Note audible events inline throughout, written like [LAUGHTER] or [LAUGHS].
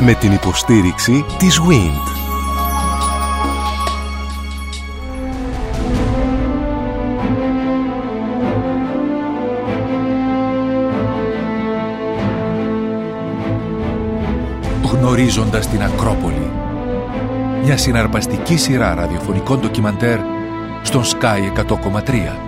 με την υποστήριξη της WIND. Γνωρίζοντας την Ακρόπολη. Μια συναρπαστική σειρά ραδιοφωνικών ντοκιμαντέρ στον Sky 100,3.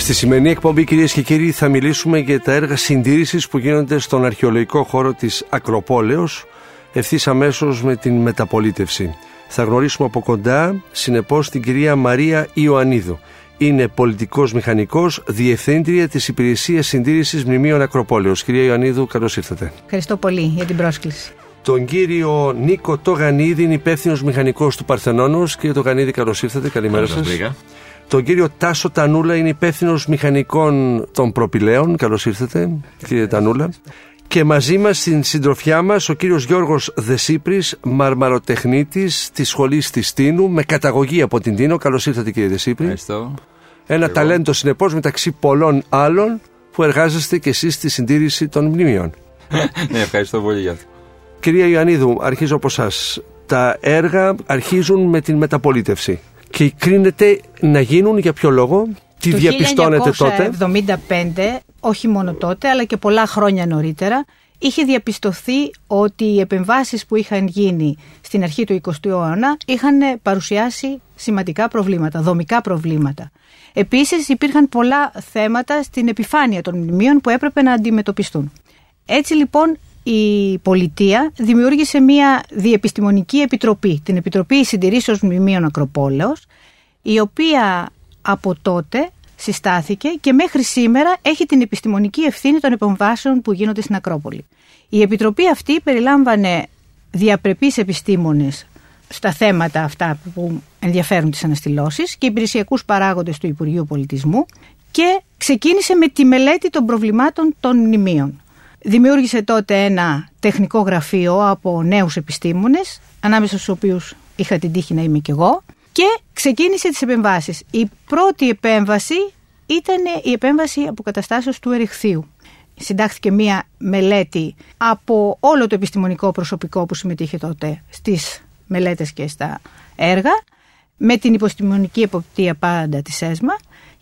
Στη σημερινή εκπομπή, κυρίες και κύριοι, θα μιλήσουμε για τα έργα συντήρησης που γίνονται στον αρχαιολογικό χώρο της Ακροπόλεως, ευθύς αμέσως με την μεταπολίτευση. Θα γνωρίσουμε από κοντά, συνεπώς, την κυρία Μαρία Ιωαννίδου. Είναι πολιτικός μηχανικός, διευθύντρια της Υπηρεσίας Συντήρησης Μνημείων Ακροπόλεως. Κυρία Ιωαννίδου, καλώς ήρθατε. Ευχαριστώ πολύ για την πρόσκληση. Τον κύριο Νίκο Τογανίδη, είναι υπεύθυνος μηχανικός του Παρθενώνος. Κύριε Τογανίδη, καλώς ήρθατε. Καλημέρα σας. Τον κύριο Τάσο Τανούλα είναι υπεύθυνος μηχανικών των προπηλαίων. Καλώς ήρθατε, κύριε Τανούλα. Και μαζί μας στην συντροφιά μας ο κύριος Γιώργος Δεσίπρης, μαρμαροτεχνίτης της σχολής της Τίνου, με καταγωγή από την Τίνο. Καλώς ήρθατε, κύριε Δεσίπρη. Ευχαριστώ. Ένα Εγώ. ταλέντο συνεπώς μεταξύ πολλών άλλων που εργάζεστε κι εσείς στη συντήρηση των μνημείων. [LAUGHS] ναι, ευχαριστώ πολύ για αυτό. Κυρία Ιωαννίδου, αρχίζω από εσά. Τα έργα αρχίζουν με την μεταπολίτευση και κρίνεται να γίνουν για ποιο λόγο, τι το διαπιστώνετε τότε; Το 1975, όχι μόνο τότε, αλλά και πολλά χρόνια νωρίτερα, είχε διαπιστωθεί ότι οι επεμβάσεις που είχαν γίνει στην αρχή του 20ου αιώνα είχαν παρουσιάσει σημαντικά προβλήματα, δομικά προβλήματα. Επίσης υπήρχαν πολλά θέματα στην επιφάνεια των μνημείων που έπρεπε να αντιμετωπιστούν. Έτσι λοιπόν η πολιτεία δημιούργησε μια διεπιστημονική επιτροπή, την Επιτροπή Συντηρήσεως Μνημείων Ακροπόλεως, η οποία από τότε συστάθηκε και μέχρι σήμερα έχει την επιστημονική ευθύνη των επεμβάσεων που γίνονται στην Ακρόπολη. Η Επιτροπή αυτή περιλάμβανε διαπρεπείς επιστήμονες στα θέματα αυτά που ενδιαφέρουν τις αναστηλώσεις και υπηρεσιακούς παράγοντες του Υπουργείου Πολιτισμού και ξεκίνησε με τη μελέτη των προβλημάτων των μνημείων. Δημιούργησε τότε ένα τεχνικό γραφείο από νέους επιστήμονες, ανάμεσα στους οποίους είχα την τύχη να είμαι κι εγώ, και ξεκίνησε τις επεμβάσεις. Η πρώτη επέμβαση ήταν η επέμβαση αποκαταστάσεως του Ερυχθείου. Συντάχθηκε μία μελέτη από όλο το επιστημονικό προσωπικό που συμμετείχε τότε στις μελέτες και στα έργα, με την υποστημονική εποπτεία πάντα της ΕΣΜΑ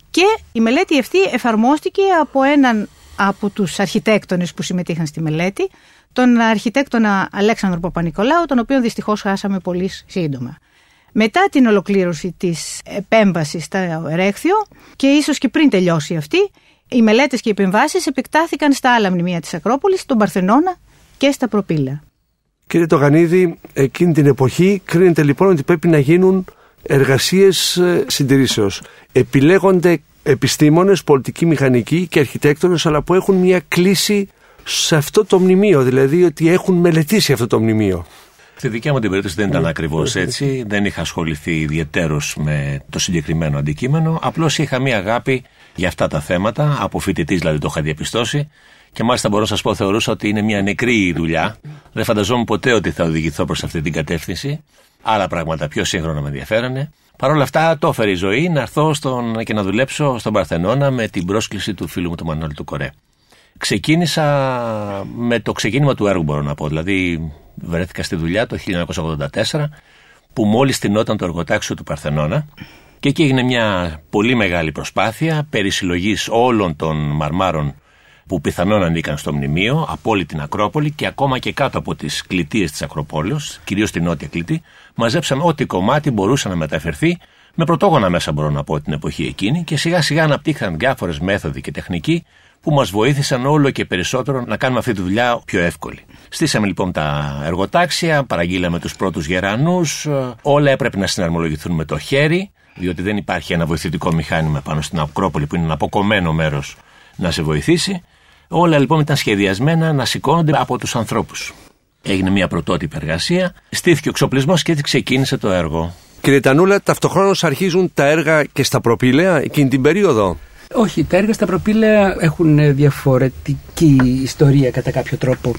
και η μελέτη αυτή εφαρμόστηκε από έναν από τους αρχιτέκτονες που συμμετείχαν στη μελέτη, τον αρχιτέκτονα Αλέξανδρο Παπα-Νικολάου, τον οποίο δυστυχώς χάσαμε πολύ σύντομα. Μετά την ολοκλήρωση της επέμβασης στα Ερέχθιο και ίσως και πριν τελειώσει αυτή, οι μελέτες και οι επεμβάσεις επεκτάθηκαν στα άλλα μνημεία της Ακρόπολης, στον Παρθενώνα και στα Προπύλα. Κύριε Τογανίδη, εκείνη την εποχή κρίνεται λοιπόν ότι πρέπει να γίνουν εργασίες ε, συντηρήσεως. Επιλέγονται επιστήμονες, πολιτικοί μηχανικοί και αρχιτέκτονες αλλά που έχουν μια κλίση σε αυτό το μνημείο, δηλαδή ότι έχουν μελετήσει αυτό το μνημείο. Στη δικιά μου την περίπτωση δεν ήταν ακριβώς έτσι. Δεν είχα ασχοληθεί ιδιαίτερω με το συγκεκριμένο αντικείμενο. Απλώς είχα μία αγάπη για αυτά τα θέματα. Από φοιτητής δηλαδή το είχα διαπιστώσει. Και μάλιστα μπορώ να σας πω, θεωρούσα ότι είναι μια νεκρή δουλειά. Δεν φανταζόμουν ποτέ ότι θα οδηγηθώ προς αυτή την κατεύθυνση. Άλλα πράγματα πιο σύγχρονα με ενδιαφέρανε. Παρ' όλα αυτά, το έφερε η ζωή να έρθω στον, και να δουλέψω στον Παρθενώνα με την πρόσκληση του φίλου μου του Μανώλη του Κορέ. Ξεκίνησα με το ξεκίνημα του έργου, μπορώ να πω. Δηλαδή, βρέθηκα στη δουλειά το 1984, που μόλις τεινόταν το εργοτάξιο του Παρθενώνα. Και εκεί έγινε μια πολύ μεγάλη προσπάθεια περί όλων των μαρμάρων που πιθανόν ανήκαν στο μνημείο, από όλη την Ακρόπολη και ακόμα και κάτω από τις κλητείες της Ακροπόλεως, κυρίως την νότια κλητή, μαζέψαν ό,τι κομμάτι μπορούσε να μεταφερθεί με πρωτόγωνα μέσα, μπορώ να πω, την εποχή εκείνη και σιγά σιγά αναπτύχθηκαν διάφορες μέθοδοι και τεχνικοί που μας βοήθησαν όλο και περισσότερο να κάνουμε αυτή τη δουλειά πιο εύκολη. Στήσαμε λοιπόν τα εργοτάξια, παραγγείλαμε τους πρώτους γερανούς, όλα έπρεπε να συναρμολογηθούν με το χέρι, διότι δεν υπάρχει ένα βοηθητικό μηχάνημα πάνω στην Ακρόπολη που είναι ένα αποκομμένο μέρος να σε βοηθήσει. Όλα λοιπόν ήταν σχεδιασμένα να σηκώνονται από τους ανθρώπους. Έγινε μια πρωτότυπη εργασία, στήθηκε ο εξοπλισμός και έτσι ξεκίνησε το έργο. Κύριε Τανούλα, ταυτοχρόνως αρχίζουν τα έργα και στα προπήλαια εκείνη την περίοδο; Όχι, τα έργα στα προπήλαια έχουν διαφορετική ιστορία κατά κάποιο τρόπο.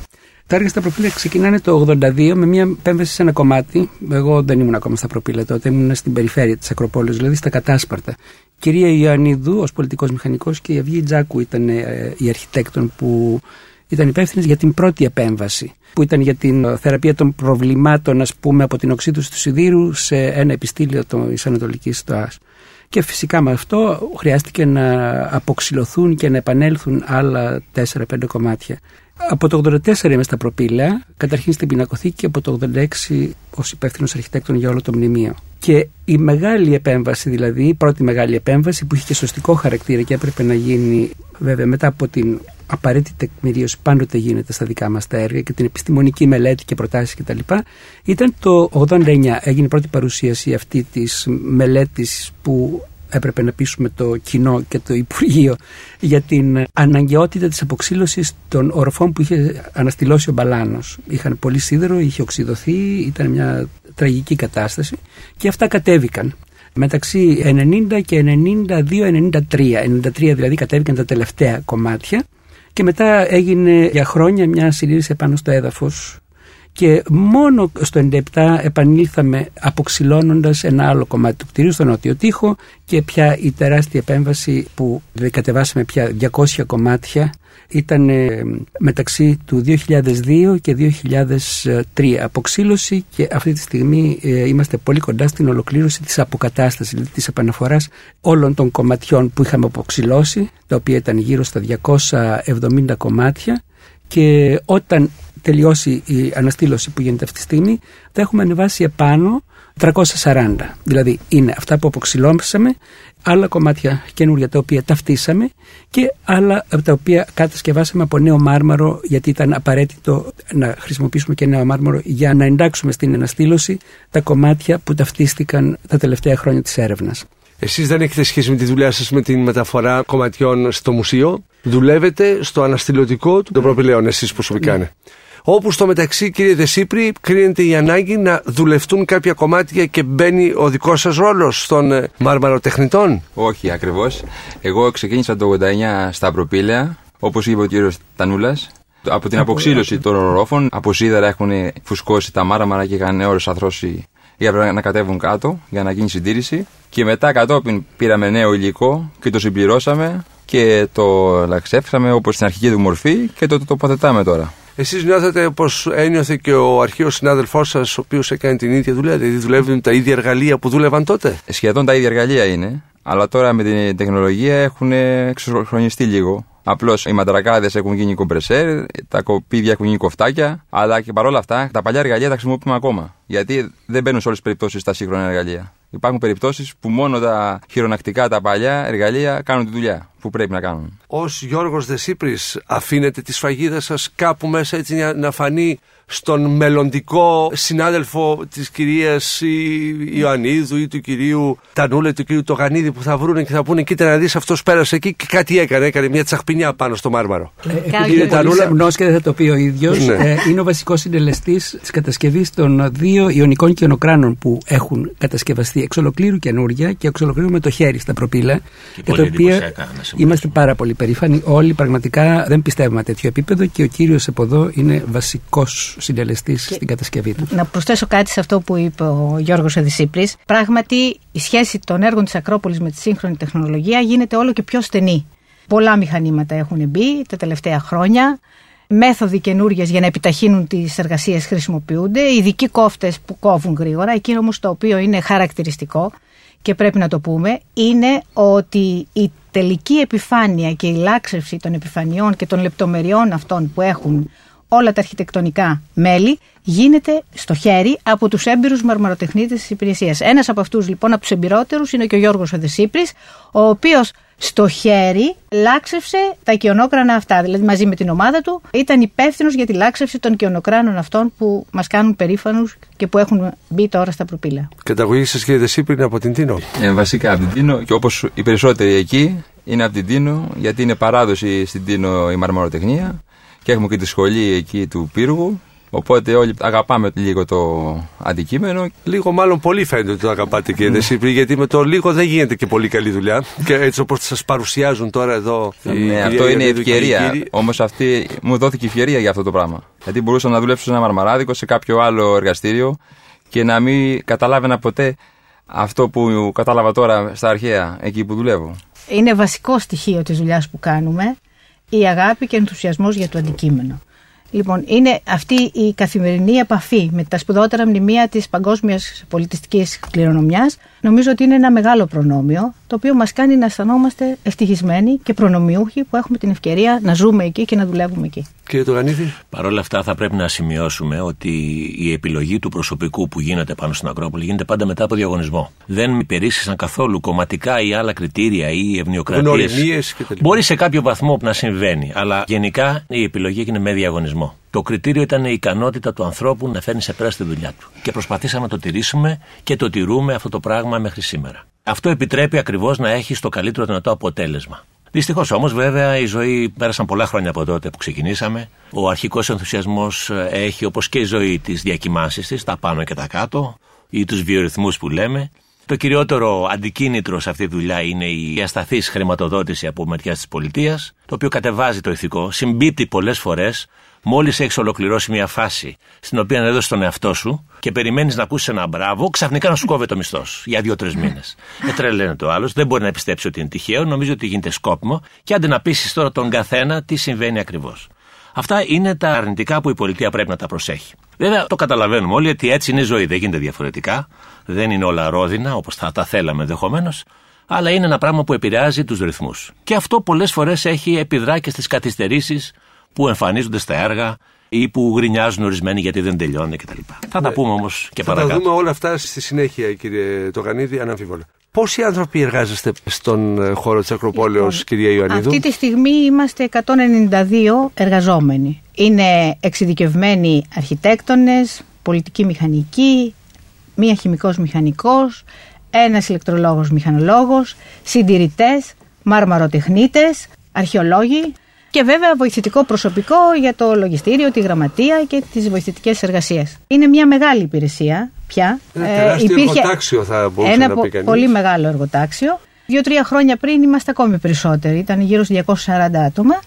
Τα έργα στα προπήλαια ξεκινάνε το 82 με μια επέμβαση σε ένα κομμάτι. Εγώ δεν ήμουν ακόμα στα προπήλαια τότε, ήμουν στην περιφέρεια της Ακροπόλεως, δηλαδή στα κατάσπαρτα. κυρία Ιωαννίδου, ως πολιτικός μηχανικός, και η Αυγή Τζάκου ήταν ε, η αρχιτέκτον που ήταν υπεύθυνε για την πρώτη επέμβαση, που ήταν για την θεραπεία των προβλημάτων, ας πούμε, από την οξύδωση του σιδήρου σε ένα επιστήλιο της Ανατολικής Στοάς. Και φυσικά με αυτό χρειάστηκε να αποξυλωθούν και να επανέλθουν άλλα 4-5 κομμάτια. Από το 84 είμαι στα προπήλαια, καταρχήν στην πινακοθήκη και από το 86 ως υπεύθυνος αρχιτέκτον για όλο το μνημείο. Και η μεγάλη επέμβαση, δηλαδή η πρώτη μεγάλη επέμβαση που είχε και σωστικό χαρακτήρα και έπρεπε να γίνει βέβαια μετά από την απαραίτητη τεκμηρίωση πάντοτε γίνεται στα δικά μας τα έργα και την επιστημονική μελέτη και προτάσεις κτλ. Ήταν το 89, έγινε η πρώτη παρουσίαση αυτή της μελέτης που έπρεπε να πείσουμε το κοινό και το Υπουργείο για την αναγκαιότητα της αποξήλωσης των ορφών που είχε αναστηλώσει ο Μπαλάνος. Είχαν πολύ σίδερο, είχε οξυδωθεί, ήταν μια τραγική κατάσταση και αυτά κατέβηκαν. Μεταξύ 90 και 92-93, 93 δηλαδή κατέβηκαν τα τελευταία κομμάτια και μετά έγινε για χρόνια μια συλλήρηση επάνω στο έδαφος και μόνο στο 97 επανήλθαμε αποξυλώνοντας ένα άλλο κομμάτι του κτηρίου στο νότιο τοίχο και πια η τεράστια επέμβαση που δηλαδή κατεβάσαμε πια 200 κομμάτια ήταν ε, μεταξύ του 2002 και 2003 αποξήλωση και αυτή τη στιγμή ε, είμαστε πολύ κοντά στην ολοκλήρωση της αποκατάστασης, δηλαδή της επαναφοράς όλων των κομματιών που είχαμε αποξυλώσει, τα οποία ήταν γύρω στα 270 κομμάτια. Και όταν τελειώσει η αναστήλωση που γίνεται αυτή τη στιγμή, θα έχουμε ανεβάσει επάνω 340. Δηλαδή είναι αυτά που αποξηλώσαμε, άλλα κομμάτια καινούργια τα οποία ταυτίσαμε και άλλα τα οποία κατασκευάσαμε από νέο μάρμαρο γιατί ήταν απαραίτητο να χρησιμοποιήσουμε και νέο μάρμαρο για να εντάξουμε στην αναστήλωση τα κομμάτια που ταυτίστηκαν τα τελευταία χρόνια της έρευνας. Εσείς δεν έχετε σχέση με τη δουλειά σας με την μεταφορά κομματιών στο μουσείο; Δουλεύετε στο αναστηλωτικό του προπηλαίων εσείς προσωπικά. Ναι. Όπου στο μεταξύ, κύριε Δεσίπρη, κρίνεται η ανάγκη να δουλευτούν κάποια κομμάτια και μπαίνει ο δικός σας ρόλος στον ε, μάρμαρο τεχνητών; Όχι, ακριβώς. Εγώ ξεκίνησα το 89 στα προπήλαια, όπως είπε ο κύριος Τανούλας. Από την αποξήλωση των ορόφων, από σίδερα έχουν φουσκώσει τα μάρμαρα και είχαν ώρε αθρώσει για να κατέβουν κάτω για να γίνει συντήρηση. Και μετά κατόπιν πήραμε νέο υλικό και το συμπληρώσαμε και το λαξεύσαμε όπως στην αρχική του μορφή και το τοποθετάμε τώρα. Εσείς νιώθετε όπω ένιωθε και ο αρχαίος συνάδελφός σας, ο οποίος έκανε την ίδια δουλειά, δηλαδή δουλεύουν τα ίδια εργαλεία που δούλευαν τότε; Σχεδόν τα ίδια εργαλεία είναι, αλλά τώρα με την τεχνολογία έχουν εξοχρονιστεί λίγο. Απλώς οι μαντρακάδε έχουν γίνει κομπρεσέρ, τα κοπίδια έχουν γίνει κοφτάκια, αλλά και παρόλα αυτά τα παλιά εργαλεία τα χρησιμοποιούμε ακόμα. Γιατί δεν μπαίνουν σε όλες τις περιπτώσεις τα σύγχρονα εργαλεία. Υπάρχουν περιπτώσεις που μόνο τα χειρονακτικά, τα παλιά εργαλεία κάνουν τη δουλειά που πρέπει να κάνουν. Ω Γιώργος Δεσίπρης, αφήνετε τη σφαγίδα σας κάπου μέσα έτσι να φανεί στον μελλοντικό συνάδελφο της κυρίας Ιωαννίδου ή του κυρίου Τανούλα ή του κυρίου Τογανίδη που θα βρουν και θα πούνε κοίτα να δεις αυτός πέρασε εκεί και κάτι έκανε, έκανε μια τσαχπινιά πάνω στο μάρμαρο. Ε, Επειδή Τανούλα... και δεν θα το πει ο ίδιος, ναι. ε, είναι ο βασικός συντελεστής της κατασκευής των δύο ιονικών κοινοκράνων που έχουν κατασκευαστεί εξ ολοκλήρου καινούρια και εξ ολοκλήρου με το χέρι στα προπήλα και τα οποία είμαστε πάρα πολύ περήφανοι. Όλοι πραγματικά δεν πιστεύουμε τέτοιο επίπεδο και ο κύριος από εδώ είναι βασικός συντελεστής στην κατασκευή του. Να προσθέσω κάτι σε αυτό που είπε ο Γιώργος Εδησίπρη. Πράγματι, η σχέση των έργων της Ακρόπολης με τη σύγχρονη τεχνολογία γίνεται όλο και πιο στενή. Πολλά μηχανήματα έχουν μπει τα τελευταία χρόνια. Μέθοδοι καινούργιες για να επιταχύνουν τις εργασίες χρησιμοποιούνται. Ειδικοί κόφτες που κόβουν γρήγορα. Εκείνο όμως το οποίο είναι χαρακτηριστικό και πρέπει να το πούμε είναι ότι η τελική επιφάνεια και η λάξευση των επιφανειών και των λεπτομεριών αυτών που έχουν όλα τα αρχιτεκτονικά μέλη γίνεται στο χέρι από τους έμπειρους μαρμαροτεχνίτες της υπηρεσίας. Ένας από αυτούς λοιπόν από τους εμπειρότερους είναι και ο Γιώργος Οδεσίπρης, ο οποίος στο χέρι λάξευσε τα κοιονόκρανα αυτά. Δηλαδή μαζί με την ομάδα του ήταν υπεύθυνος για τη λάξευση των κοιονοκράνων αυτών που μας κάνουν περήφανους και που έχουν μπει τώρα στα προπύλα. Καταγωγή σα κύριε Δεσίπρη είναι από την Τίνο. Ε, βασικά από την Τίνο και όπως οι περισσότεροι εκεί είναι από την Τίνο γιατί είναι παράδοση στην Τίνο η μαρμαροτεχνία και έχουμε και τη σχολή εκεί του πύργου. Οπότε όλοι αγαπάμε λίγο το αντικείμενο. Λίγο, μάλλον πολύ φαίνεται ότι το αγαπάτε κύριε Δεσίπρη, γιατί με το λίγο δεν γίνεται και πολύ καλή δουλειά. Και έτσι όπως σας παρουσιάζουν τώρα εδώ. Ναι, αυτό είναι η ευκαιρία. Όμως αυτή μου δόθηκε ευκαιρία για αυτό το πράγμα. Γιατί μπορούσα να δουλέψω σε ένα μαρμαράδικο, σε κάποιο άλλο εργαστήριο και να μην καταλάβαινα ποτέ αυτό που κατάλαβα τώρα στα αρχαία, εκεί που δουλεύω. Είναι βασικό στοιχείο της δουλειάς που κάνουμε η αγάπη και ο ενθουσιασμός για το αντικείμενο. Λοιπόν, είναι αυτή η καθημερινή επαφή με τα σπουδότερα μνημεία της παγκόσμιας πολιτιστικής κληρονομιάς. Νομίζω ότι είναι ένα μεγάλο προνόμιο, το οποίο μας κάνει να αισθανόμαστε ευτυχισμένοι και προνομιούχοι που έχουμε την ευκαιρία να ζούμε εκεί και να δουλεύουμε εκεί. Κύριε Τογανίδη. Παρ' όλα αυτά, θα πρέπει να σημειώσουμε ότι η επιλογή του προσωπικού που γίνεται πάνω στην Ακρόπολη γίνεται πάντα μετά από διαγωνισμό. Δεν υπερίσχυσαν καθόλου κομματικά ή άλλα κριτήρια ή ευνοιοκρατίες. Μπορεί σε κάποιο βαθμό να συμβαίνει, αλλά γενικά η επιλογή έγινε με διαγωνισμό. Το κριτήριο ήταν η ικανότητα του ανθρώπου να φέρνει σε πέρα στη δουλειά του. Και προσπαθήσαμε να το τηρήσουμε και το τηρούμε αυτό το πράγμα μέχρι σήμερα. Αυτό επιτρέπει ακριβώς να έχει το καλύτερο δυνατό αποτέλεσμα. Δυστυχώς όμως, βέβαια, η ζωή πέρασαν πολλά χρόνια από τότε που ξεκινήσαμε. Ο αρχικός ενθουσιασμός ε, έχει, όπως και η ζωή, τις διακοιμάσει της, τα πάνω και τα κάτω, ή τους βιορυθμούς που λέμε. Το κυριότερο αντικίνητρο σε αυτή τη δουλειά είναι η ασταθής χρηματοδότηση από μεριά της πολιτείας, το οποίο κατεβάζει το ηθικό, συμπίπτει πολλές φορές Μόλις έχεις ολοκληρώσει μια φάση στην οποία έδωσες τον εαυτό σου και περιμένεις να ακούσεις ένα μπράβο, ξαφνικά να σου κόβει το μισθός σου για δύο-τρεις μήνες. [LAUGHS] Ε, τρελαίνεται ο άλλος, δεν μπορεί να πιστέψει ότι είναι τυχαίο, νομίζω ότι γίνεται σκόπιμο και άντε να πείσεις τώρα τον καθένα τι συμβαίνει ακριβώς. Αυτά είναι τα αρνητικά που η πολιτεία πρέπει να τα προσέχει. Βέβαια, το καταλαβαίνουμε όλοι ότι έτσι είναι η ζωή, δεν γίνεται διαφορετικά. Δεν είναι όλα ρόδινα όπως θα τα θέλαμε ενδεχομένως, αλλά είναι ένα πράγμα που επηρεάζει τους ρυθμούς. Και αυτό πολλές φορές έχει επιδρά και στις καθυστερήσεις που εμφανίζονται στα έργα ή που γρινιάζουν ορισμένοι γιατί δεν τελειώνει κτλ. Θα τα ναι. πούμε όμως και θα παρακάτω. Θα τα δούμε όλα αυτά στη συνέχεια, κύριε Τογανίδη, αναμφίβολα. Πόσοι άνθρωποι εργάζεστε στον ε, χώρο της Ακροπόλεως, λοιπόν, κυρία Ιωαννίδου; Αυτή τη στιγμή είμαστε 192 εργαζόμενοι. Είναι εξειδικευμένοι αρχιτέκτονες, πολιτικοί μηχανικοί, μία χημικός μηχανικός, ένας ηλεκτρολόγος μηχανολόγος, συντηρητές, μάρμαροτεχνίτες, αρχαιολόγοι και βέβαια βοηθητικό προσωπικό για το λογιστήριο, τη γραμματεία και τις βοηθητικές εργασίες. Είναι μια μεγάλη υπηρεσία πια. Ένα ε, τεράστιο υπήρχε εργοτάξιο θα μπορούσε ένα να πει κανείς. πολύ μεγάλο εργοτάξιο. Δύο-τρία χρόνια πριν είμαστε ακόμη περισσότεροι. Ήταν γύρω στους 240 άτομα.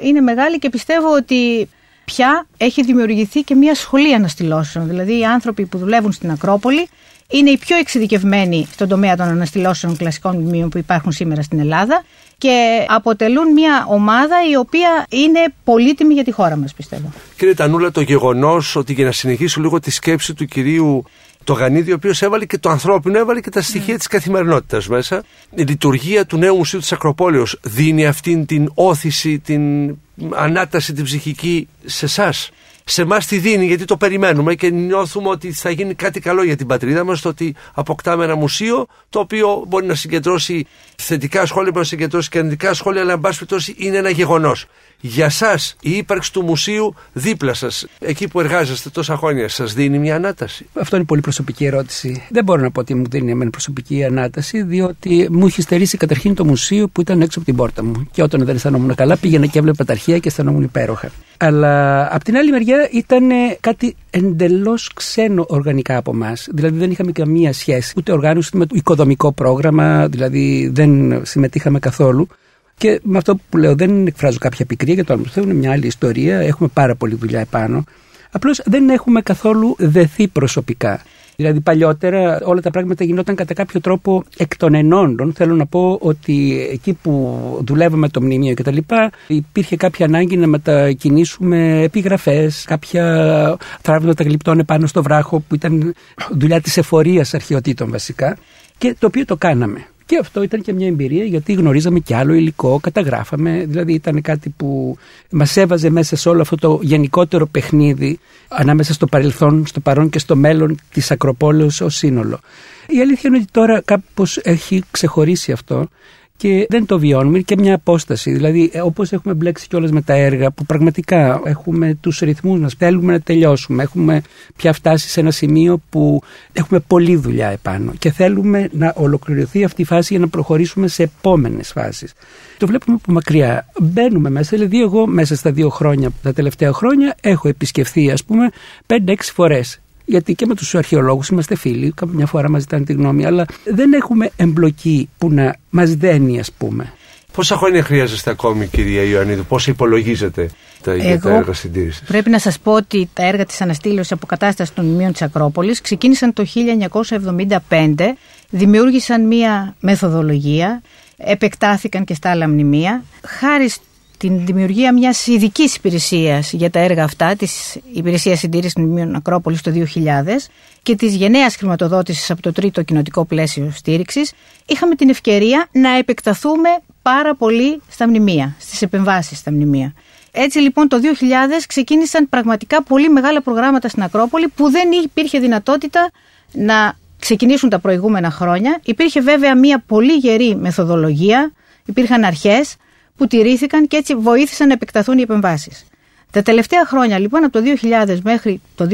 Είναι μεγάλη και πιστεύω ότι πια έχει δημιουργηθεί και μια σχολή αναστηλώσεων. Δηλαδή οι άνθρωποι που δουλεύουν στην Ακρόπολη είναι οι πιο εξειδικευμένοι στον τομέα των αναστηλώσεων κλασικών μνημείων που υπάρχουν σήμερα στην Ελλάδα και αποτελούν μια ομάδα η οποία είναι πολύτιμη για τη χώρα μας πιστεύω. Κύριε Τανούλα, το γεγονός ότι για να συνεχίσω λίγο τη σκέψη του κυρίου το Γανίδη, ο οποίος έβαλε και το ανθρώπινο, έβαλε και τα στοιχεία mm. της καθημερινότητας μέσα. Η λειτουργία του νέου Μουσείου της Ακροπόλεως δίνει αυτήν την όθηση, την ανάταση την ψυχική σε εσάς; Σε εμάς τη δίνει γιατί το περιμένουμε και νιώθουμε ότι θα γίνει κάτι καλό για την πατρίδα μας. Το ότι αποκτάμε ένα μουσείο το οποίο μπορεί να συγκεντρώσει θετικά σχόλια, μπορεί να συγκεντρώσει και αρνητικά σχόλια, αλλά εν πάση περιπτώσει είναι ένα γεγονός. Για εσά η ύπαρξη του μουσείου δίπλα σας, εκεί που εργάζεστε τόσα χρόνια, σας δίνει μια ανάταση; Αυτό είναι πολύ προσωπική ερώτηση. Δεν μπορώ να πω ότι μου δίνει μια προσωπική ανάταση, διότι μου έχει στερήσει καταρχήν το μουσείο που ήταν έξω από την πόρτα μου. Και όταν δεν αισθανόμουν καλά, πήγαινα και έβλεπα τα αρχεία και αισθανόμουν υπέροχα. Αλλά από την άλλη μεριά ήταν κάτι εντελώς ξένο οργανικά από εμάς. Δηλαδή δεν είχαμε καμία σχέση ούτε οργάνωση με το οικοδομικό πρόγραμμα, δηλαδή δεν συμμετείχαμε καθόλου. Και με αυτό που λέω δεν εκφράζω κάποια πικρία για το άλλο. είναι μια άλλη ιστορία. Έχουμε πάρα πολλή δουλειά επάνω. Απλώς δεν έχουμε καθόλου δεθεί προσωπικά. Δηλαδή παλιότερα όλα τα πράγματα γινόταν κατά κάποιο τρόπο εκ των ενόντων. Θέλω να πω ότι εκεί που δουλεύαμε το μνημείο κτλ. υπήρχε κάποια ανάγκη να μετακινήσουμε επιγραφές, κάποια θράβηματα τα γλυπτών πάνω στο βράχο που ήταν δουλειά της εφορίας αρχαιοτήτων βασικά. Και το οποίο το κάναμε. Και αυτό ήταν και μια εμπειρία γιατί γνωρίζαμε και άλλο υλικό, καταγράφαμε. Δηλαδή ήταν κάτι που μας έβαζε μέσα σε όλο αυτό το γενικότερο παιχνίδι ανάμεσα στο παρελθόν, στο παρόν και στο μέλλον της Ακροπόλεως ως σύνολο. Η αλήθεια είναι ότι τώρα κάπως έχει ξεχωρίσει αυτό και δεν το βιώνουμε και μια απόσταση. Δηλαδή, ε, όπως έχουμε μπλέξει κιόλας με τα έργα που πραγματικά έχουμε τους ρυθμούς μας, θέλουμε να τελειώσουμε. Έχουμε πια φτάσει σε ένα σημείο που έχουμε πολλή δουλειά επάνω και θέλουμε να ολοκληρωθεί αυτή η φάση για να προχωρήσουμε σε επόμενες φάσεις. Το βλέπουμε από μακριά. Μπαίνουμε μέσα, δηλαδή, εγώ μέσα στα δύο χρόνια, τα τελευταία χρόνια, έχω επισκεφθεί, ας πούμε, 5-6 φορές γιατί και με τους αρχαιολόγους είμαστε φίλοι, κάποια φορά μας ζητάνε τη γνώμη, αλλά δεν έχουμε εμπλοκή που να μας δένει, ας πούμε. Πόσα χρόνια χρειάζεστε ακόμη, κυρία Ιωαννίδου, πώς υπολογίζετε τα, Εγώ τα έργα συντήρησης; Πρέπει να σας πω ότι τα έργα της αναστήλωσης αποκατάστασης των μνημείων της Ακρόπολης ξεκίνησαν το 1975, δημιούργησαν μία μεθοδολογία, επεκτάθηκαν και στα άλλα μνημεία. Χάρη την δημιουργία μιας ειδικής υπηρεσίας για τα έργα αυτά, της Υπηρεσίας Συντήρησης Μνημείων Ακρόπολης το 2000 και της γενναίας χρηματοδότησης από το τρίτο κοινοτικό πλαίσιο στήριξης, είχαμε την ευκαιρία να επεκταθούμε πάρα πολύ στα μνημεία, στις επεμβάσεις στα μνημεία. Έτσι λοιπόν το 2000 ξεκίνησαν πραγματικά πολύ μεγάλα προγράμματα στην Ακρόπολη που δεν υπήρχε δυνατότητα να ξεκινήσουν τα προηγούμενα χρόνια. Υπήρχε βέβαια μια πολύ γερή μεθοδολογία, υπήρχαν αρχές που τηρήθηκαν και έτσι βοήθησαν να επεκταθούν οι επεμβάσεις. Τα τελευταία χρόνια λοιπόν από το 2000 μέχρι το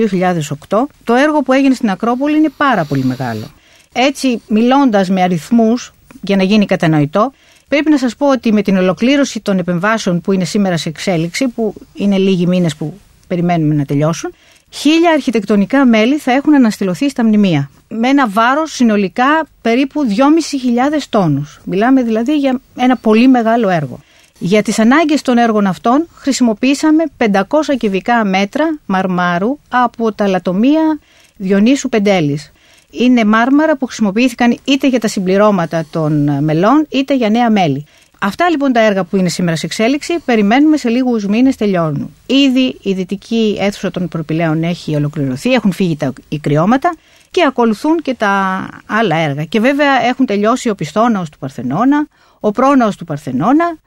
2008 το έργο που έγινε στην Ακρόπολη είναι πάρα πολύ μεγάλο. Έτσι μιλώντας με αριθμούς για να γίνει κατανοητό Πρέπει να σας πω ότι με την ολοκλήρωση των επεμβάσεων που είναι σήμερα σε εξέλιξη, που είναι λίγοι μήνες που περιμένουμε να τελειώσουν, χίλια αρχιτεκτονικά μέλη θα έχουν αναστηλωθεί στα μνημεία. Με ένα βάρος συνολικά περίπου 2.500 τόνους. Μιλάμε δηλαδή για ένα πολύ μεγάλο έργο. Για τις ανάγκες των έργων αυτών χρησιμοποίησαμε 500 κυβικά μέτρα μαρμάρου από τα λατομεία Διονύσου Πεντέλης είναι μάρμαρα που χρησιμοποιήθηκαν είτε για τα συμπληρώματα των μελών είτε για νέα μέλη. Αυτά λοιπόν τα έργα που είναι σήμερα σε εξέλιξη περιμένουμε σε λίγους μήνες τελειώνουν. Ήδη η δυτική αίθουσα των προπηλαίων έχει ολοκληρωθεί, έχουν φύγει τα οι κρυώματα και ακολουθούν και τα άλλα έργα. Και βέβαια έχουν τελειώσει ο πιστόναος του Παρθενώνα, ο πρόναος του Παρθενώνα,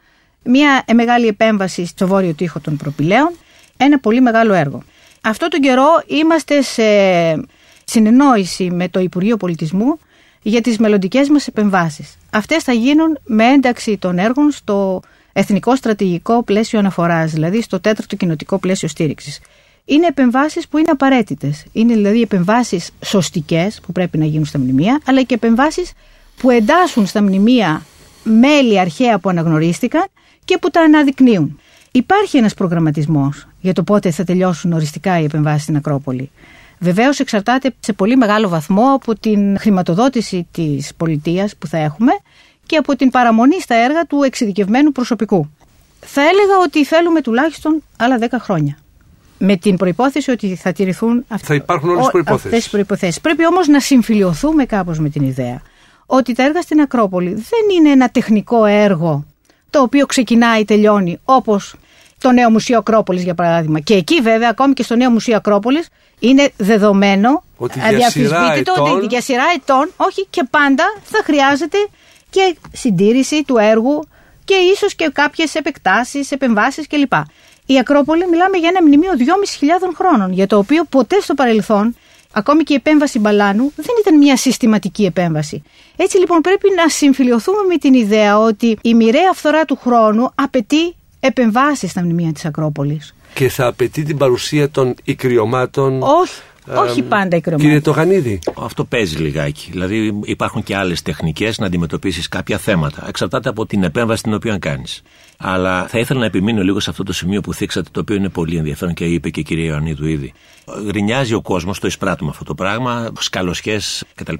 μια μεγάλη επέμβαση στο βόρειο τοίχο των προπηλαίων, ένα πολύ μεγάλο έργο. Αυτό τον καιρό είμαστε σε συνεννόηση με το Υπουργείο Πολιτισμού για τις μελλοντικές μας επεμβάσεις. Αυτές θα γίνουν με ένταξη των έργων στο Εθνικό Στρατηγικό Πλαίσιο Αναφοράς, δηλαδή στο τέταρτο κοινοτικό πλαίσιο στήριξης. Είναι επεμβάσεις που είναι απαραίτητες. Είναι δηλαδή επεμβάσεις σωστικές που πρέπει να γίνουν στα μνημεία, αλλά και επεμβάσεις που εντάσσουν στα μνημεία μέλη αρχαία που αναγνωρίστηκαν και που τα αναδεικνύουν. Υπάρχει ένας προγραμματισμός για το πότε θα τελειώσουν οριστικά οι επεμβάσεις στην Ακρόπολη. Βεβαίως εξαρτάται σε πολύ μεγάλο βαθμό από την χρηματοδότηση της πολιτείας που θα έχουμε και από την παραμονή στα έργα του εξειδικευμένου προσωπικού. Θα έλεγα ότι θέλουμε τουλάχιστον άλλα 10 χρόνια. Με την προπόθεση ότι θα τηρηθούν θα υπάρχουν όλες αυτές οι προποθέσει. Πρέπει όμως να συμφιλειωθούμε κάπως με την ιδέα ότι τα έργα στην Ακρόπολη δεν είναι ένα τεχνικό έργο το οποίο ξεκινάει, τελειώνει όπως το νέο Μουσείο Ακρόπολης για παράδειγμα. Και εκεί βέβαια ακόμη και στο νέο Μουσείο Ακρόπολης είναι δεδομένο, ότι για σειρά, ετών... ότι για σειρά ετών, όχι και πάντα θα χρειάζεται και συντήρηση του έργου και ίσως και κάποιες επεκτάσεις, επεμβάσεις κλπ. Η Ακρόπολη μιλάμε για ένα μνημείο 2.500 χρόνων, για το οποίο ποτέ στο παρελθόν Ακόμη και η επέμβαση μπαλάνου δεν ήταν μια συστηματική επέμβαση. Έτσι λοιπόν πρέπει να συμφιλειωθούμε με την ιδέα ότι η μοιραία φθορά του χρόνου απαιτεί επεμβάσεις στα μνημεία της Ακρόπολης. Και θα απαιτεί την παρουσία των οικριωμάτων. Όχι. όχι πάντα οικριωμάτων. Κύριε Τογανίδη. Αυτό παίζει λιγάκι. Δηλαδή υπάρχουν και άλλες τεχνικές να αντιμετωπίσεις κάποια θέματα. Εξαρτάται από την επέμβαση την οποία κάνεις. Αλλά θα ήθελα να επιμείνω λίγο σε αυτό το σημείο που θίξατε, το οποίο είναι πολύ ενδιαφέρον και είπε και η κυρία Ιωαννίδου ήδη. Γρινιάζει ο κόσμος, το εισπράττουμε αυτό το πράγμα, σκαλωσιές κτλ.